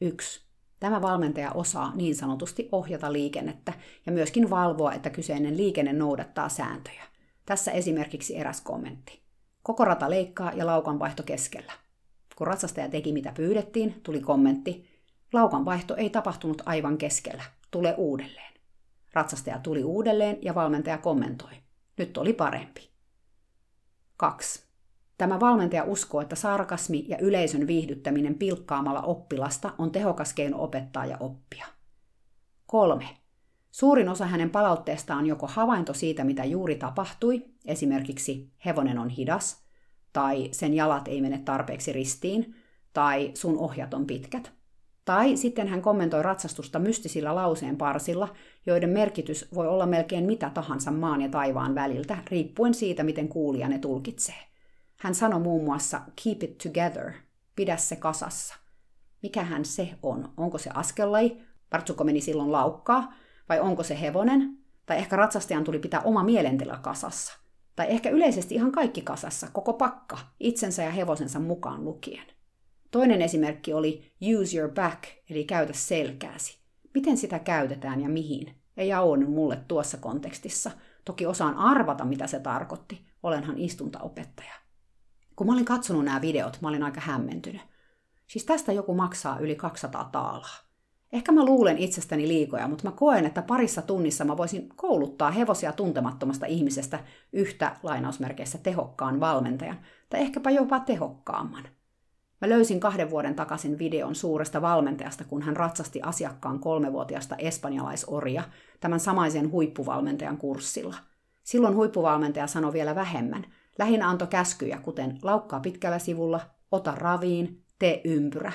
[SPEAKER 1] 1. Tämä valmentaja osaa niin sanotusti ohjata liikennettä ja myöskin valvoa, että kyseinen liikenne noudattaa sääntöjä. Tässä esimerkiksi eräs kommentti. Koko rata leikkaa ja laukanvaihto keskellä. Kun ratsastaja teki mitä pyydettiin, tuli kommentti. Laukanvaihto ei tapahtunut aivan keskellä. Tule uudelleen. Ratsastaja tuli uudelleen ja valmentaja kommentoi. Nyt oli parempi. 2. Tämä valmentaja uskoo, että sarkasmi ja yleisön viihdyttäminen pilkkaamalla oppilasta on tehokas keino opettaa ja oppia. 3. Suurin osa hänen palautteestaan on joko havainto siitä, mitä juuri tapahtui, esimerkiksi hevonen on hidas, tai sen jalat ei mene tarpeeksi ristiin, tai sun ohjat on pitkät. Tai sitten hän kommentoi ratsastusta mystisillä lauseen parsilla, joiden merkitys voi olla melkein mitä tahansa maan ja taivaan väliltä, riippuen siitä, miten kuulija ne tulkitsee. Hän sanoi muun muassa keep it together, pidä se kasassa. Mikähän se on? Onko se askellaji? Partsuko meni silloin laukkaa? Vai onko se hevonen? Tai ehkä ratsastajan tuli pitää oma mielentila kasassa. Tai ehkä yleisesti ihan kaikki kasassa, koko pakka, itsensä ja hevosensa mukaan lukien. Toinen esimerkki oli use your back, eli käytä selkääsi. Miten sitä käytetään ja mihin? Ei auennut mulle tuossa kontekstissa. Toki osaan arvata, mitä se tarkoitti. Olenhan istuntaopettaja. Kun mä olin katsonut nämä videot, mä olin aika hämmentynyt. Siis tästä joku maksaa yli 200 taalaa. Ehkä mä luulen itsestäni liikoja, mutta mä koen, että parissa tunnissa mä voisin kouluttaa hevosia tuntemattomasta ihmisestä yhtä lainausmerkeissä tehokkaan valmentajan, tai ehkäpä jopa tehokkaamman. Mä löysin kahden vuoden takaisin videon suuresta valmentajasta, kun hän ratsasti asiakkaan kolmevuotiasta espanjalaisoria tämän samaisen huippuvalmentajan kurssilla. Silloin huippuvalmentaja sanoi vielä vähemmän. Lähinnä antoi käskyjä, kuten laukkaa pitkällä sivulla, ota raviin, tee ympyrä.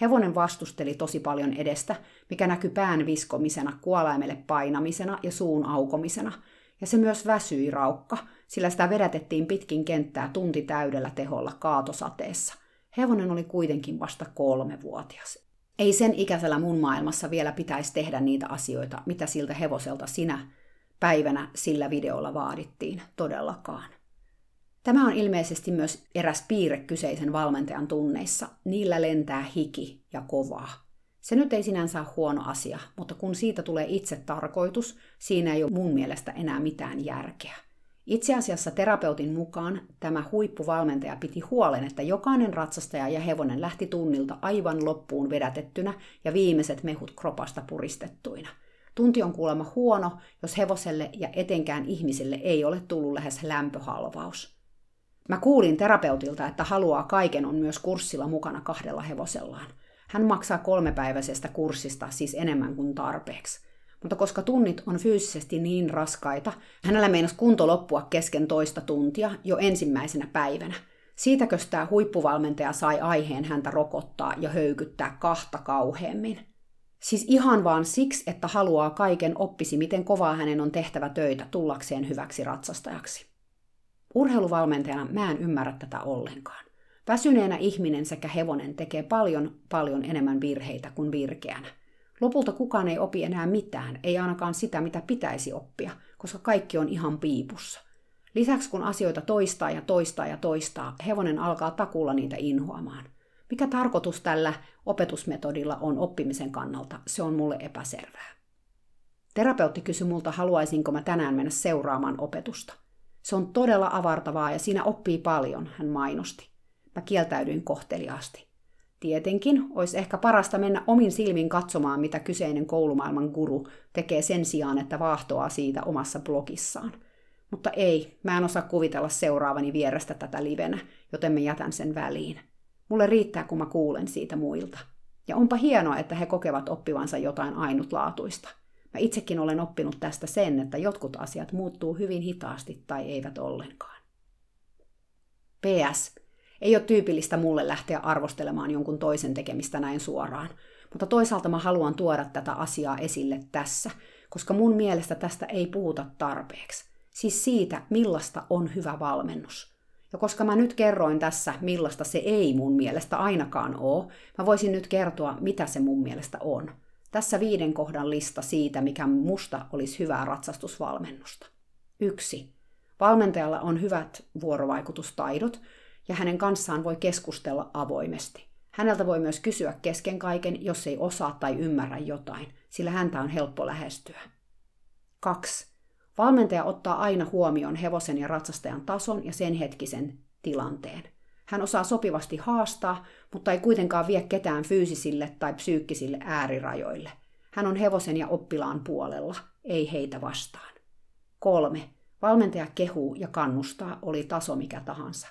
[SPEAKER 1] Hevonen vastusteli tosi paljon edestä, mikä näkyi pään viskomisena, kuolaimelle painamisena ja suun aukomisena. Ja se myös väsyi raukka, sillä sitä vedätettiin pitkin kenttää tunti täydellä teholla kaatosateessa. Hevonen oli kuitenkin vasta kolmevuotias. Ei sen ikäisellä mun maailmassa vielä pitäisi tehdä niitä asioita, mitä siltä hevoselta sinä päivänä sillä videolla vaadittiin todellakaan. Tämä on ilmeisesti myös eräs piirre kyseisen valmentajan tunneissa. Niillä lentää hiki ja kovaa. Se nyt ei sinänsä ole huono asia, mutta kun siitä tulee itse tarkoitus, siinä ei ole mun mielestä enää mitään järkeä. Itse asiassa terapeutin mukaan tämä huippuvalmentaja piti huolen, että jokainen ratsastaja ja hevonen lähti tunnilta aivan loppuun vedätettynä ja viimeiset mehut kropasta puristettuina. Tunti on kuulemma huono, jos hevoselle ja etenkään ihmiselle ei ole tullut lähes lämpöhalvaus. Mä kuulin terapeutilta, että haluaa kaiken on myös kurssilla mukana kahdella hevosellaan. Hän maksaa kolmepäiväisestä kurssista siis enemmän kuin tarpeeksi. Mutta koska tunnit on fyysisesti niin raskaita, hänellä meinasi kunto loppua kesken toista tuntia jo ensimmäisenä päivänä. Siitäkö tämä huippuvalmentaja sai aiheen häntä rokottaa ja höykyttää kahta kauheammin. Siis ihan vaan siksi, että haluaa kaiken oppisi, miten kovaa hänen on tehtävä töitä tullakseen hyväksi ratsastajaksi. Urheiluvalmentajana mä en ymmärrä tätä ollenkaan. Väsyneenä ihminen sekä hevonen tekee paljon, paljon enemmän virheitä kuin virkeänä. Lopulta kukaan ei opi enää mitään, ei ainakaan sitä, mitä pitäisi oppia, koska kaikki on ihan piipussa. Lisäksi kun asioita toistaa ja toistaa ja toistaa, hevonen alkaa takulla niitä inhoamaan. Mikä tarkoitus tällä opetusmetodilla on oppimisen kannalta, se on mulle epäselvää. Terapeutti kysyi multa, haluaisinko mä tänään mennä seuraamaan opetusta. Se on todella avartavaa ja siinä oppii paljon, hän mainosti. Mä kieltäydyin kohteliaasti. Tietenkin olisi ehkä parasta mennä omin silmin katsomaan, mitä kyseinen koulumaailman guru tekee sen sijaan, että vaahtoaa siitä omassa blogissaan. Mutta ei, mä en osaa kuvitella seuraavani vierestä tätä livenä, joten mä jätän sen väliin. Mulle riittää, kun mä kuulen siitä muilta. Ja onpa hienoa, että he kokevat oppivansa jotain ainutlaatuista. Mä itsekin olen oppinut tästä sen, että jotkut asiat muuttuu hyvin hitaasti tai eivät ollenkaan. PS. Ei ole tyypillistä mulle lähteä arvostelemaan jonkun toisen tekemistä näin suoraan, mutta toisaalta mä haluan tuoda tätä asiaa esille tässä, koska mun mielestä tästä ei puhuta tarpeeksi. Siis siitä, millaista on hyvä valmennus. Ja koska mä nyt kerroin tässä, millaista se ei mun mielestä ainakaan ole, mä voisin nyt kertoa, mitä se mun mielestä on. Tässä viiden kohdan lista siitä, mikä musta olisi hyvää ratsastusvalmennusta. 1. Valmentajalla on hyvät vuorovaikutustaidot, ja hänen kanssaan voi keskustella avoimesti. Häneltä voi myös kysyä kesken kaiken, jos ei osaa tai ymmärrä jotain, sillä häntä on helppo lähestyä. 2. Valmentaja ottaa aina huomioon hevosen ja ratsastajan tason ja sen hetkisen tilanteen. Hän osaa sopivasti haastaa, mutta ei kuitenkaan vie ketään fyysisille tai psyykkisille äärirajoille. Hän on hevosen ja oppilaan puolella, ei heitä vastaan. 3. Valmentaja kehuu ja kannustaa, oli taso mikä tahansa.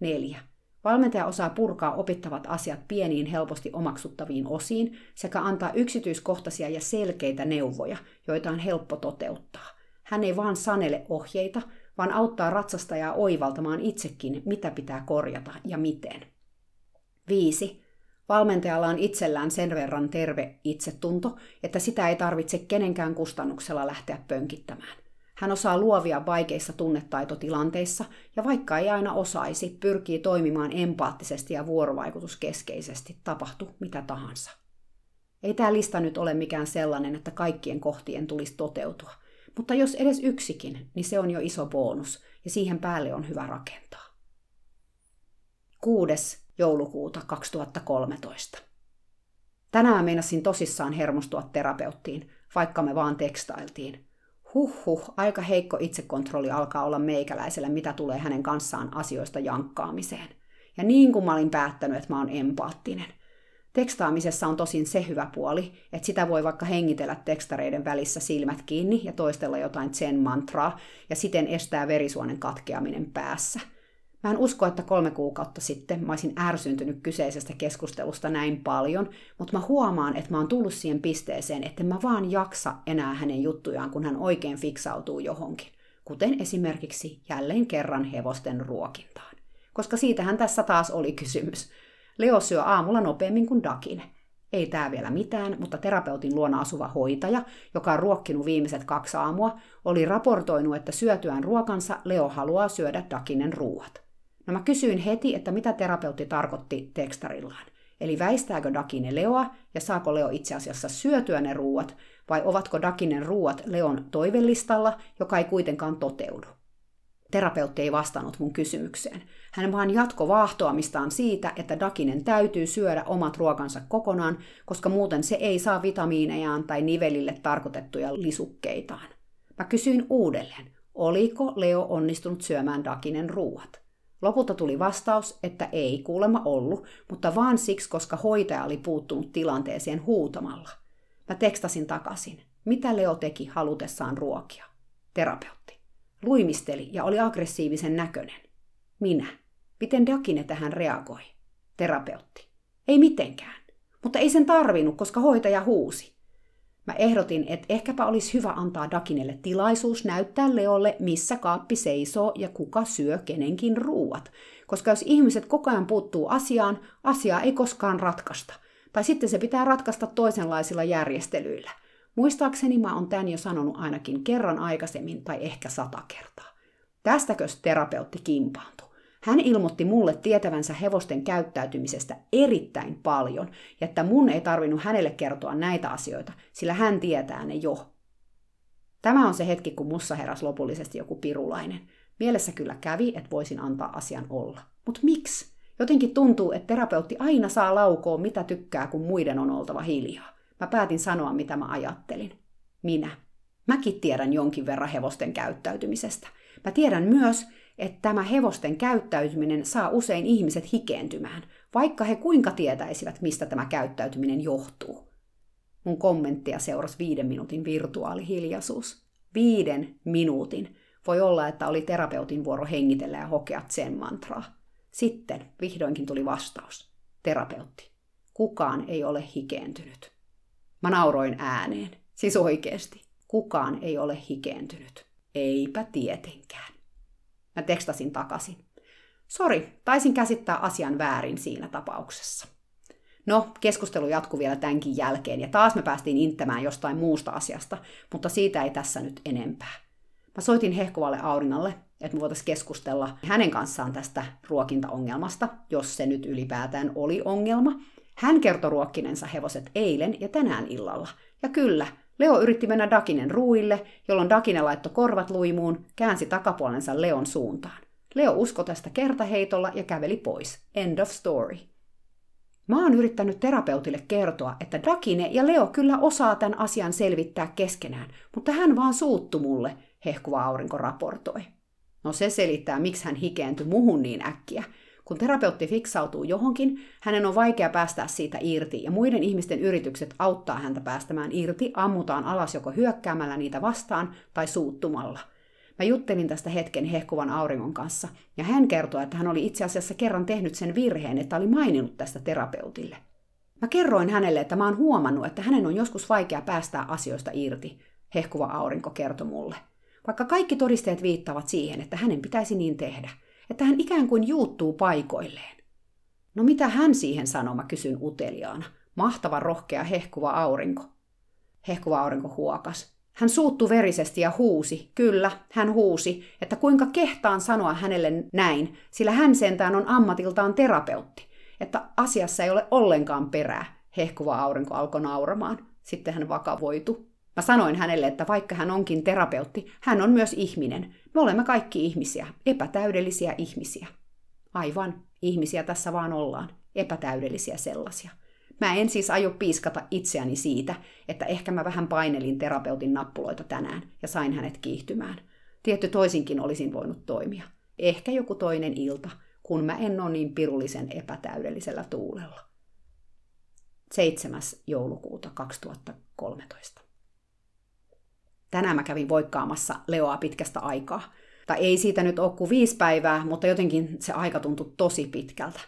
[SPEAKER 1] 4. Valmentaja osaa purkaa opittavat asiat pieniin helposti omaksuttaviin osiin sekä antaa yksityiskohtaisia ja selkeitä neuvoja, joita on helppo toteuttaa. Hän ei vaan sanele ohjeita, vaan auttaa ratsastajaa oivaltamaan itsekin, mitä pitää korjata ja miten. 5. Valmentajalla on itsellään sen verran terve itsetunto, että sitä ei tarvitse kenenkään kustannuksella lähteä pönkittämään. Hän osaa luovia vaikeissa tunnetaitotilanteissa ja vaikka ei aina osaisi, pyrkii toimimaan empaattisesti ja vuorovaikutuskeskeisesti, tapahtu mitä tahansa. Ei tämä lista nyt ole mikään sellainen, että kaikkien kohtien tulisi toteutua, mutta jos edes yksikin, niin se on jo iso bonus ja siihen päälle on hyvä rakentaa. 6. joulukuuta 2013. Tänään meinasin tosissaan hermostua terapeuttiin, vaikka me vaan tekstailtiin. Huhhuh, aika heikko itsekontrolli alkaa olla meikäläisellä, mitä tulee hänen kanssaan asioista jankkaamiseen. Ja niin kuin mä olin päättänyt, että mä oon empaattinen. Tekstaamisessa on tosin se hyvä puoli, että sitä voi vaikka hengitellä tekstareiden välissä silmät kiinni ja toistella jotain zen-mantraa ja siten estää verisuonen katkeaminen päässä – Mä en usko, että kolme kuukautta sitten mä olisin ärsyntynyt kyseisestä keskustelusta näin paljon, mutta mä huomaan, että mä oon tullut siihen pisteeseen, että mä vaan jaksa enää hänen juttujaan, kun hän oikein fiksautuu johonkin. Kuten esimerkiksi jälleen kerran hevosten ruokintaan. Koska siitähän tässä taas oli kysymys. Leo syö aamulla nopeammin kuin Dakine. Ei tää vielä mitään, mutta terapeutin luona asuva hoitaja, joka on ruokkinut viimeiset kaksi aamua, oli raportoinut, että syötyään ruokansa Leo haluaa syödä Dakinen ruuat. No mä kysyin heti, että mitä terapeutti tarkoitti tekstarillaan. Eli väistääkö Dakine Leoa ja saako Leo itse asiassa syötyä ne ruuat, vai ovatko Dakinen ruuat Leon toivellistalla, joka ei kuitenkaan toteudu? Terapeutti ei vastannut mun kysymykseen. Hän vaan jatko vaahtoamistaan siitä, että Dakinen täytyy syödä omat ruokansa kokonaan, koska muuten se ei saa vitamiinejaan tai nivelille tarkoitettuja lisukkeitaan. Mä kysyin uudelleen, Oliko Leo onnistunut syömään Dakinen ruuat? Lopulta tuli vastaus, että ei kuulemma ollut, mutta vaan siksi, koska hoitaja oli puuttunut tilanteeseen huutamalla. Mä tekstasin takaisin. Mitä Leo teki halutessaan ruokia? Terapeutti. Luimisteli ja oli aggressiivisen näköinen. Minä. Miten Dakine tähän reagoi? Terapeutti. Ei mitenkään. Mutta ei sen tarvinnut, koska hoitaja huusi. Mä ehdotin, että ehkäpä olisi hyvä antaa Dakinelle tilaisuus näyttää Leolle, missä kaappi seisoo ja kuka syö kenenkin ruuat. Koska jos ihmiset koko ajan puuttuu asiaan, asiaa ei koskaan ratkaista. Tai sitten se pitää ratkaista toisenlaisilla järjestelyillä. Muistaakseni mä oon tämän jo sanonut ainakin kerran aikaisemmin tai ehkä sata kertaa. Tästäkö terapeutti kimpaantui? Hän ilmoitti mulle tietävänsä hevosten käyttäytymisestä erittäin paljon, ja että mun ei tarvinnut hänelle kertoa näitä asioita, sillä hän tietää ne jo. Tämä on se hetki, kun mussa heräs lopullisesti joku pirulainen. Mielessä kyllä kävi, että voisin antaa asian olla. Mutta miksi? Jotenkin tuntuu, että terapeutti aina saa laukoa mitä tykkää, kun muiden on oltava hiljaa. Mä päätin sanoa, mitä mä ajattelin. Minä. Mäkin tiedän jonkin verran hevosten käyttäytymisestä. Mä tiedän myös, että tämä hevosten käyttäytyminen saa usein ihmiset hikeentymään, vaikka he kuinka tietäisivät, mistä tämä käyttäytyminen johtuu. Mun kommenttia seurasi viiden minuutin virtuaalihiljaisuus. Viiden minuutin. Voi olla, että oli terapeutin vuoro hengitellä ja hokea sen mantraa. Sitten vihdoinkin tuli vastaus. Terapeutti. Kukaan ei ole hikeentynyt. Mä nauroin ääneen. Siis oikeesti. Kukaan ei ole hikeentynyt. Eipä tietenkään. Mä tekstasin takaisin. Sori, taisin käsittää asian väärin siinä tapauksessa. No, keskustelu jatkui vielä tämänkin jälkeen, ja taas me päästiin inttämään jostain muusta asiasta, mutta siitä ei tässä nyt enempää. Mä soitin hehkuvalle Auringalle, että me voitaisiin keskustella hänen kanssaan tästä ruokintaongelmasta, jos se nyt ylipäätään oli ongelma. Hän kertoi ruokkinensa hevoset eilen ja tänään illalla. Ja kyllä, Leo yritti mennä Dakinen ruuille, jolloin Dakine laittoi korvat luimuun, käänsi takapuolensa Leon suuntaan. Leo usko tästä kertaheitolla ja käveli pois. End of story. Mä oon yrittänyt terapeutille kertoa, että Dakine ja Leo kyllä osaa tämän asian selvittää keskenään, mutta hän vaan suuttu mulle, hehkuva aurinko raportoi. No se selittää, miksi hän hikeentyi muhun niin äkkiä, kun terapeutti fiksautuu johonkin, hänen on vaikea päästää siitä irti, ja muiden ihmisten yritykset auttaa häntä päästämään irti ammutaan alas joko hyökkäämällä niitä vastaan tai suuttumalla. Mä juttelin tästä hetken hehkuvan auringon kanssa, ja hän kertoi, että hän oli itse asiassa kerran tehnyt sen virheen, että oli maininnut tästä terapeutille. Mä kerroin hänelle, että mä oon huomannut, että hänen on joskus vaikea päästää asioista irti, hehkuva aurinko kertoi mulle. Vaikka kaikki todisteet viittavat siihen, että hänen pitäisi niin tehdä – että hän ikään kuin juuttuu paikoilleen. No mitä hän siihen sanoo, mä kysyn uteliaana. Mahtava rohkea hehkuva aurinko. Hehkuva aurinko huokas. Hän suuttu verisesti ja huusi, kyllä, hän huusi, että kuinka kehtaan sanoa hänelle näin, sillä hän sentään on ammatiltaan terapeutti, että asiassa ei ole ollenkaan perää. Hehkuva aurinko alkoi nauramaan. Sitten hän vakavoitu. Mä sanoin hänelle, että vaikka hän onkin terapeutti, hän on myös ihminen. Me olemme kaikki ihmisiä, epätäydellisiä ihmisiä. Aivan, ihmisiä tässä vaan ollaan, epätäydellisiä sellaisia. Mä en siis aio piiskata itseäni siitä, että ehkä mä vähän painelin terapeutin nappuloita tänään ja sain hänet kiihtymään. Tietty toisinkin olisin voinut toimia. Ehkä joku toinen ilta, kun mä en ole niin pirullisen epätäydellisellä tuulella. 7. joulukuuta 2013. Tänään mä kävin voikkaamassa Leoa pitkästä aikaa. Tai ei siitä nyt ole kuin viisi päivää, mutta jotenkin se aika tuntui tosi pitkältä.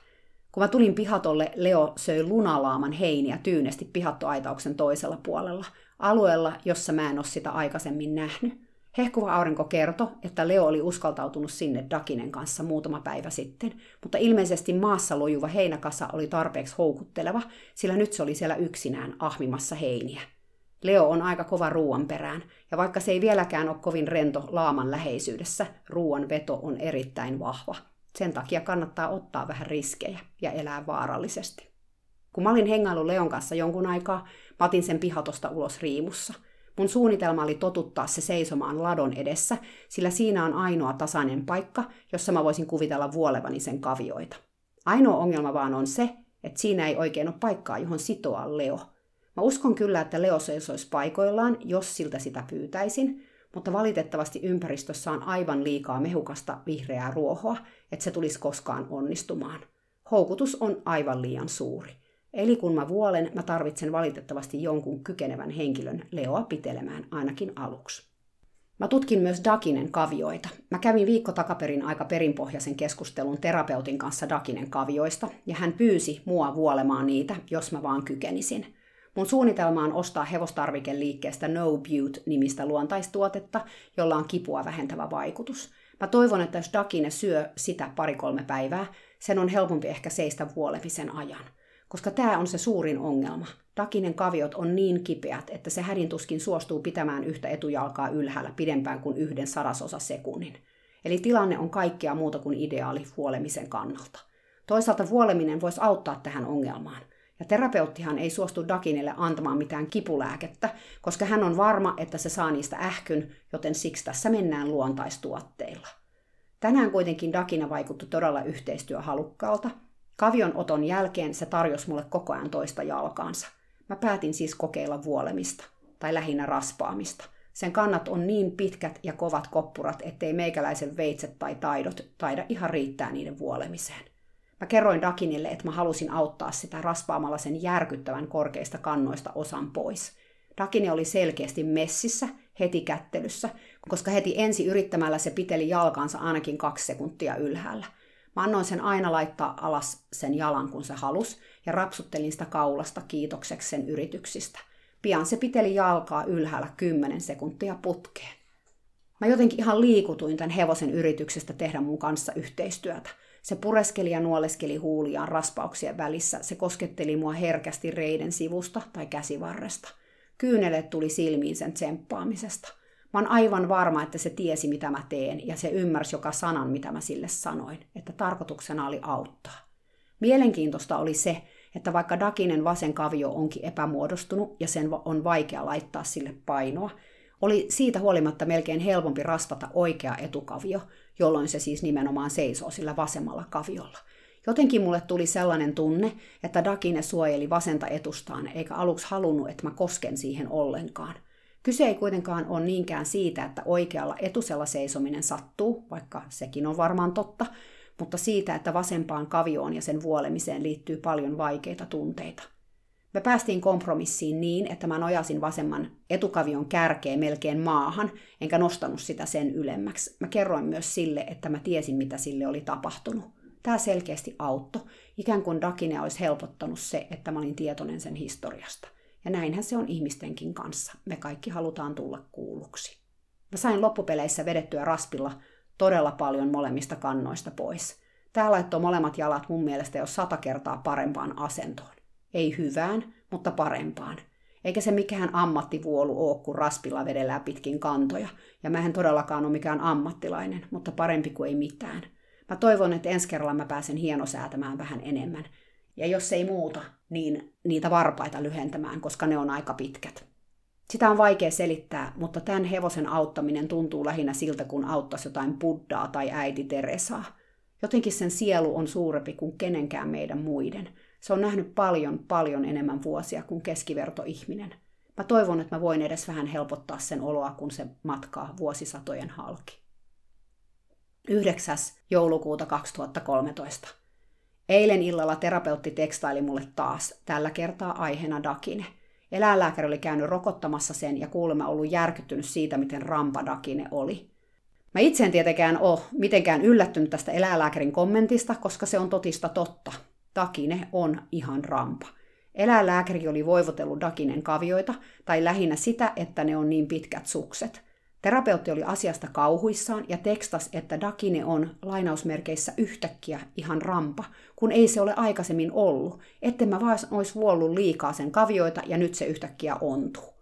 [SPEAKER 1] Kun mä tulin pihatolle, Leo söi lunalaaman heiniä tyynesti pihattoaitauksen toisella puolella, alueella, jossa mä en ole sitä aikaisemmin nähnyt. Hehkuva aurinko kertoi, että Leo oli uskaltautunut sinne Dakinen kanssa muutama päivä sitten, mutta ilmeisesti maassa lojuva heinäkassa oli tarpeeksi houkutteleva, sillä nyt se oli siellä yksinään ahmimassa heiniä. Leo on aika kova ruoan perään, ja vaikka se ei vieläkään ole kovin rento laaman läheisyydessä, ruoan veto on erittäin vahva. Sen takia kannattaa ottaa vähän riskejä ja elää vaarallisesti. Kun mä olin hengailu Leon kanssa jonkun aikaa, mä sen pihatosta ulos riimussa. Mun suunnitelma oli totuttaa se seisomaan ladon edessä, sillä siinä on ainoa tasainen paikka, jossa mä voisin kuvitella vuolevani sen kavioita. Ainoa ongelma vaan on se, että siinä ei oikein ole paikkaa, johon sitoa Leo – Mä uskon kyllä, että Leo seisoisi paikoillaan, jos siltä sitä pyytäisin, mutta valitettavasti ympäristössä on aivan liikaa mehukasta vihreää ruohoa, että se tulisi koskaan onnistumaan. Houkutus on aivan liian suuri. Eli kun mä vuolen, mä tarvitsen valitettavasti jonkun kykenevän henkilön Leoa pitelemään ainakin aluksi. Mä tutkin myös Dakinen kavioita. Mä kävin viikko takaperin aika perinpohjaisen keskustelun terapeutin kanssa Dakinen kavioista, ja hän pyysi mua vuolemaan niitä, jos mä vaan kykenisin. Mun suunnitelma on ostaa hevostarvikeliikkeestä No Butte-nimistä luontaistuotetta, jolla on kipua vähentävä vaikutus. Mä toivon, että jos Dakine syö sitä pari-kolme päivää, sen on helpompi ehkä seistä vuolemisen ajan. Koska tämä on se suurin ongelma. Dakinen kaviot on niin kipeät, että se hädintuskin suostuu pitämään yhtä etujalkaa ylhäällä pidempään kuin yhden sadasosa sekunnin. Eli tilanne on kaikkea muuta kuin ideaali vuolemisen kannalta. Toisaalta vuoleminen voisi auttaa tähän ongelmaan – ja terapeuttihan ei suostu Dakinille antamaan mitään kipulääkettä, koska hän on varma, että se saa niistä ähkyn, joten siksi tässä mennään luontaistuotteilla. Tänään kuitenkin Dakina vaikutti todella yhteistyöhalukkaalta. Kavion oton jälkeen se tarjosi mulle koko ajan toista jalkaansa. Mä päätin siis kokeilla vuolemista, tai lähinnä raspaamista. Sen kannat on niin pitkät ja kovat koppurat, ettei meikäläisen veitset tai taidot taida ihan riittää niiden vuolemiseen. Mä kerroin Dakinille, että mä halusin auttaa sitä raspaamalla sen järkyttävän korkeista kannoista osan pois. Dakini oli selkeästi messissä heti kättelyssä, koska heti ensi yrittämällä se piteli jalkansa ainakin kaksi sekuntia ylhäällä. Mä annoin sen aina laittaa alas sen jalan, kun se halus, ja rapsuttelin sitä kaulasta kiitokseksi sen yrityksistä. Pian se piteli jalkaa ylhäällä 10 sekuntia putkeen. Mä jotenkin ihan liikutuin tämän hevosen yrityksestä tehdä mun kanssa yhteistyötä – se pureskeli ja nuoleskeli huuliaan raspauksien välissä. Se kosketteli mua herkästi reiden sivusta tai käsivarresta. Kyynelet tuli silmiin sen tsemppaamisesta. Mä oon aivan varma, että se tiesi, mitä mä teen, ja se ymmärsi joka sanan, mitä mä sille sanoin, että tarkoituksena oli auttaa. Mielenkiintoista oli se, että vaikka Dakinen vasen kavio onkin epämuodostunut ja sen on vaikea laittaa sille painoa, oli siitä huolimatta melkein helpompi raspata oikea etukavio, jolloin se siis nimenomaan seisoo sillä vasemmalla kaviolla. Jotenkin mulle tuli sellainen tunne, että Dakine suojeli vasenta etustaan, eikä aluksi halunnut, että mä kosken siihen ollenkaan. Kyse ei kuitenkaan ole niinkään siitä, että oikealla etusella seisominen sattuu, vaikka sekin on varmaan totta, mutta siitä, että vasempaan kavioon ja sen vuolemiseen liittyy paljon vaikeita tunteita. Me päästiin kompromissiin niin, että mä nojasin vasemman etukavion kärkeen melkein maahan, enkä nostanut sitä sen ylemmäksi. Mä kerroin myös sille, että mä tiesin, mitä sille oli tapahtunut. Tämä selkeästi auttoi, ikään kuin Dakine olisi helpottanut se, että mä olin tietoinen sen historiasta. Ja näinhän se on ihmistenkin kanssa. Me kaikki halutaan tulla kuulluksi. Mä sain loppupeleissä vedettyä raspilla todella paljon molemmista kannoista pois. Tämä laittoi molemmat jalat mun mielestä jo sata kertaa parempaan asentoon. Ei hyvään, mutta parempaan. Eikä se mikään ammattivuolu ole, kun raspilla vedellään pitkin kantoja. Ja mä en todellakaan ole mikään ammattilainen, mutta parempi kuin ei mitään. Mä toivon, että ensi kerralla mä pääsen hienosäätämään vähän enemmän. Ja jos ei muuta, niin niitä varpaita lyhentämään, koska ne on aika pitkät. Sitä on vaikea selittää, mutta tämän hevosen auttaminen tuntuu lähinnä siltä, kun auttaisi jotain Buddhaa tai äiti Teresaa. Jotenkin sen sielu on suurempi kuin kenenkään meidän muiden – se on nähnyt paljon, paljon enemmän vuosia kuin keskivertoihminen. Mä toivon, että mä voin edes vähän helpottaa sen oloa, kun se matkaa vuosisatojen halki. 9. joulukuuta 2013. Eilen illalla terapeutti tekstaili mulle taas, tällä kertaa aiheena Dakine. Eläinlääkäri oli käynyt rokottamassa sen ja kuulemma ollut järkyttynyt siitä, miten rampa Dakine oli. Mä itse en tietenkään ole mitenkään yllättynyt tästä eläinlääkärin kommentista, koska se on totista totta. Dakine on ihan rampa. Eläinlääkäri oli voivotellut Dakinen kavioita, tai lähinnä sitä, että ne on niin pitkät sukset. Terapeutti oli asiasta kauhuissaan ja tekstas, että Dakine on lainausmerkeissä yhtäkkiä ihan rampa, kun ei se ole aikaisemmin ollut, etten mä vaan olisi vuollut liikaa sen kavioita ja nyt se yhtäkkiä ontuu.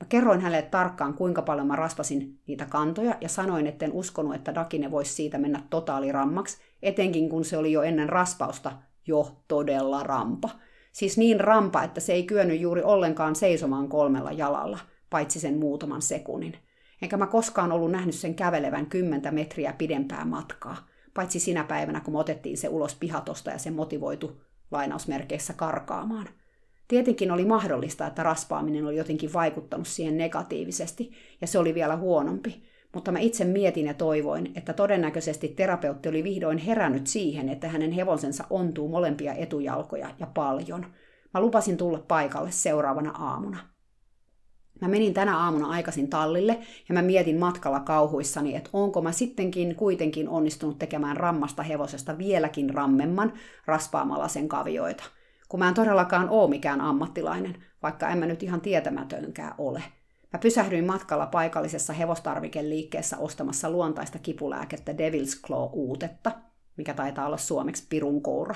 [SPEAKER 1] Mä kerroin hänelle tarkkaan, kuinka paljon mä raspasin niitä kantoja ja sanoin, etten uskonut, että Dakine voisi siitä mennä totaalirammaksi, etenkin kun se oli jo ennen raspausta jo todella rampa. Siis niin rampa, että se ei kyennyt juuri ollenkaan seisomaan kolmella jalalla, paitsi sen muutaman sekunnin. Enkä mä koskaan ollut nähnyt sen kävelevän kymmentä metriä pidempää matkaa, paitsi sinä päivänä, kun me otettiin se ulos pihatosta ja se motivoitu lainausmerkeissä karkaamaan. Tietenkin oli mahdollista, että raspaaminen oli jotenkin vaikuttanut siihen negatiivisesti, ja se oli vielä huonompi. Mutta mä itse mietin ja toivoin, että todennäköisesti terapeutti oli vihdoin herännyt siihen, että hänen hevosensa ontuu molempia etujalkoja ja paljon. Mä lupasin tulla paikalle seuraavana aamuna. Mä menin tänä aamuna aikaisin tallille ja mä mietin matkalla kauhuissani, että onko mä sittenkin kuitenkin onnistunut tekemään rammasta hevosesta vieläkin rammemman raspaamalla sen kavioita. Kun mä en todellakaan oo mikään ammattilainen, vaikka en mä nyt ihan tietämätönkään ole. Mä pysähdyin matkalla paikallisessa hevostarvikeliikkeessä ostamassa luontaista kipulääkettä Devil's Claw-uutetta, mikä taitaa olla suomeksi pirunkoura,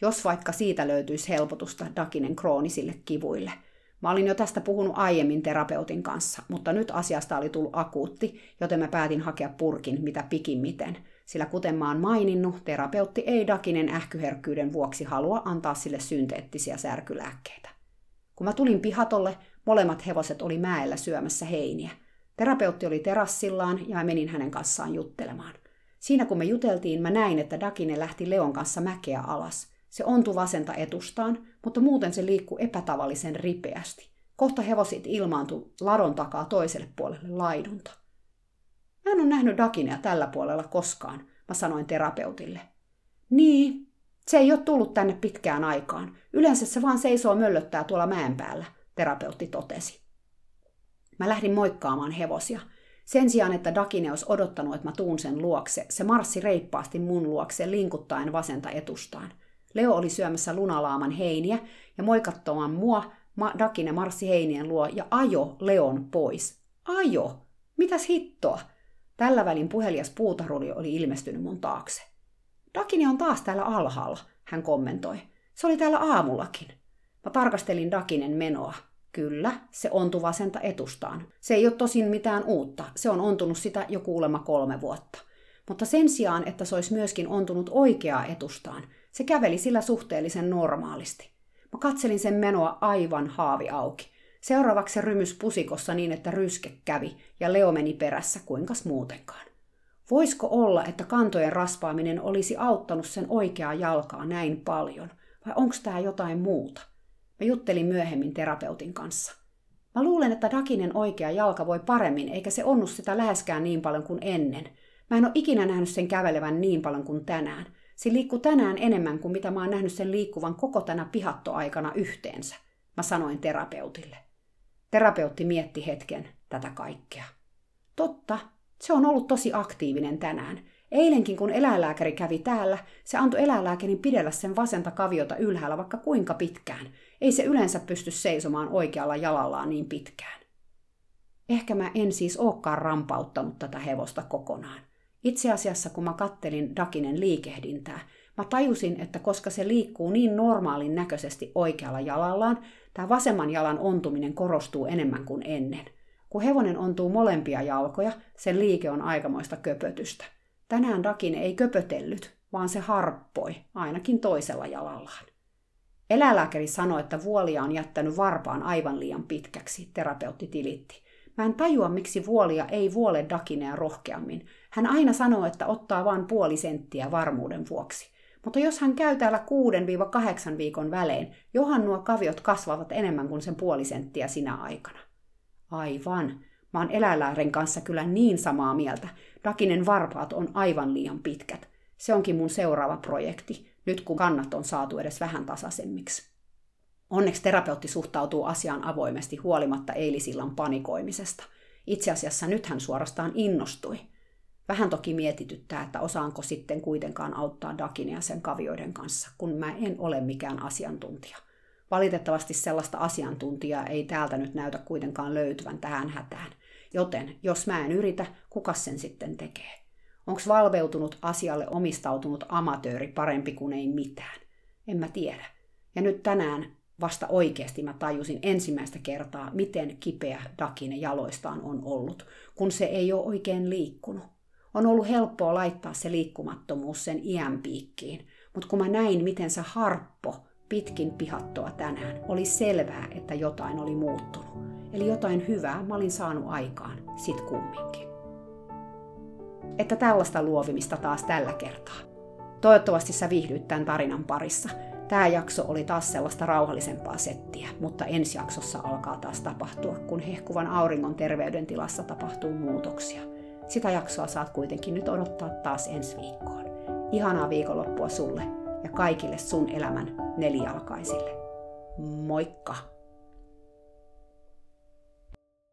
[SPEAKER 1] jos vaikka siitä löytyisi helpotusta Dakinen kroonisille kivuille – Mä olin jo tästä puhunut aiemmin terapeutin kanssa, mutta nyt asiasta oli tullut akuutti, joten mä päätin hakea purkin mitä pikimmiten. Sillä kuten mä oon maininnut, terapeutti ei Dakinen ähkyherkkyyden vuoksi halua antaa sille synteettisiä särkylääkkeitä. Kun mä tulin pihatolle, molemmat hevoset oli mäellä syömässä heiniä. Terapeutti oli terassillaan ja mä menin hänen kanssaan juttelemaan. Siinä kun me juteltiin, mä näin, että Dakine lähti Leon kanssa mäkeä alas – se ontui vasenta etustaan, mutta muuten se liikkui epätavallisen ripeästi. Kohta hevosit ilmaantui ladon takaa toiselle puolelle laidunta. Mä en ole nähnyt Dakinea tällä puolella koskaan, mä sanoin terapeutille. Niin, se ei ole tullut tänne pitkään aikaan. Yleensä se vaan seisoo möllöttää tuolla mäen päällä, terapeutti totesi. Mä lähdin moikkaamaan hevosia. Sen sijaan, että Dakine olisi odottanut, että mä tuun sen luokse, se marssi reippaasti mun luokse linkuttaen vasenta etustaan. Leo oli syömässä lunalaaman heiniä ja moikattoman mua Dakine marssi heinien luo ja ajo Leon pois. Ajo! Mitäs hittoa? Tällä välin puhelias puutaruli oli ilmestynyt mun taakse. Dakine on taas täällä alhaalla, hän kommentoi. Se oli täällä aamullakin. Mä tarkastelin Dakinen menoa. Kyllä, se ontui vasenta etustaan. Se ei ole tosin mitään uutta, se on ontunut sitä jo kuulemma kolme vuotta. Mutta sen sijaan, että se olisi myöskin ontunut oikeaa etustaan, se käveli sillä suhteellisen normaalisti. Mä katselin sen menoa aivan haavi auki. Seuraavaksi se rymys pusikossa niin, että ryske kävi ja Leo meni perässä kuinkas muutenkaan. Voisiko olla, että kantojen raspaaminen olisi auttanut sen oikeaa jalkaa näin paljon, vai onko tämä jotain muuta? Mä juttelin myöhemmin terapeutin kanssa. Mä luulen, että Dakinen oikea jalka voi paremmin, eikä se onnu sitä läheskään niin paljon kuin ennen. Mä en ole ikinä nähnyt sen kävelevän niin paljon kuin tänään. Se liikkuu tänään enemmän kuin mitä mä oon nähnyt sen liikkuvan koko tänä pihattoaikana yhteensä, mä sanoin terapeutille. Terapeutti mietti hetken tätä kaikkea. Totta, se on ollut tosi aktiivinen tänään. Eilenkin kun eläinlääkäri kävi täällä, se antoi eläinlääkärin pidellä sen vasenta kaviota ylhäällä vaikka kuinka pitkään. Ei se yleensä pysty seisomaan oikealla jalallaan niin pitkään. Ehkä mä en siis olekaan rampauttanut tätä hevosta kokonaan. Itse asiassa kun mä kattelin Dakinen liikehdintää, mä tajusin, että koska se liikkuu niin normaalin näköisesti oikealla jalallaan, tämä vasemman jalan ontuminen korostuu enemmän kuin ennen. Kun hevonen ontuu molempia jalkoja, sen liike on aikamoista köpötystä. Tänään Dakin ei köpötellyt, vaan se harppoi, ainakin toisella jalallaan. Eläinlääkäri sanoi, että vuolia on jättänyt varpaan aivan liian pitkäksi, terapeutti tilitti. Mä en tajua, miksi vuolia ei vuole Dakinea rohkeammin. Hän aina sanoo, että ottaa vain puoli senttiä varmuuden vuoksi. Mutta jos hän käy täällä 6-8 viikon välein, johan nuo kaviot kasvavat enemmän kuin sen puoli senttiä sinä aikana. Aivan. Mä oon eläinläären kanssa kyllä niin samaa mieltä. Dakinen varpaat on aivan liian pitkät. Se onkin mun seuraava projekti, nyt kun kannat on saatu edes vähän tasaisemmiksi. Onneksi terapeutti suhtautuu asiaan avoimesti huolimatta eilisillan panikoimisesta. Itse asiassa nyt hän suorastaan innostui. Vähän toki mietityttää, että osaanko sitten kuitenkaan auttaa Dakinia sen kavioiden kanssa, kun mä en ole mikään asiantuntija. Valitettavasti sellaista asiantuntijaa ei täältä nyt näytä kuitenkaan löytyvän tähän hätään. Joten jos mä en yritä, kuka sen sitten tekee? Onko valveutunut asialle omistautunut amatööri parempi kuin ei mitään? En mä tiedä. Ja nyt tänään vasta oikeasti mä tajusin ensimmäistä kertaa, miten kipeä Dakine jaloistaan on ollut, kun se ei ole oikein liikkunut. On ollut helppoa laittaa se liikkumattomuus sen iän piikkiin, mutta kun mä näin, miten se harppo pitkin pihattoa tänään, oli selvää, että jotain oli muuttunut. Eli jotain hyvää mä olin saanut aikaan, sit kumminkin. Että tällaista luovimista taas tällä kertaa. Toivottavasti sä viihdyit tämän tarinan parissa – Tämä jakso oli taas sellaista rauhallisempaa settiä, mutta ensi jaksossa alkaa taas tapahtua, kun hehkuvan auringon terveydentilassa tapahtuu muutoksia. Sitä jaksoa saat kuitenkin nyt odottaa taas ensi viikkoon. Ihanaa viikonloppua sulle ja kaikille sun elämän nelijalkaisille. Moikka!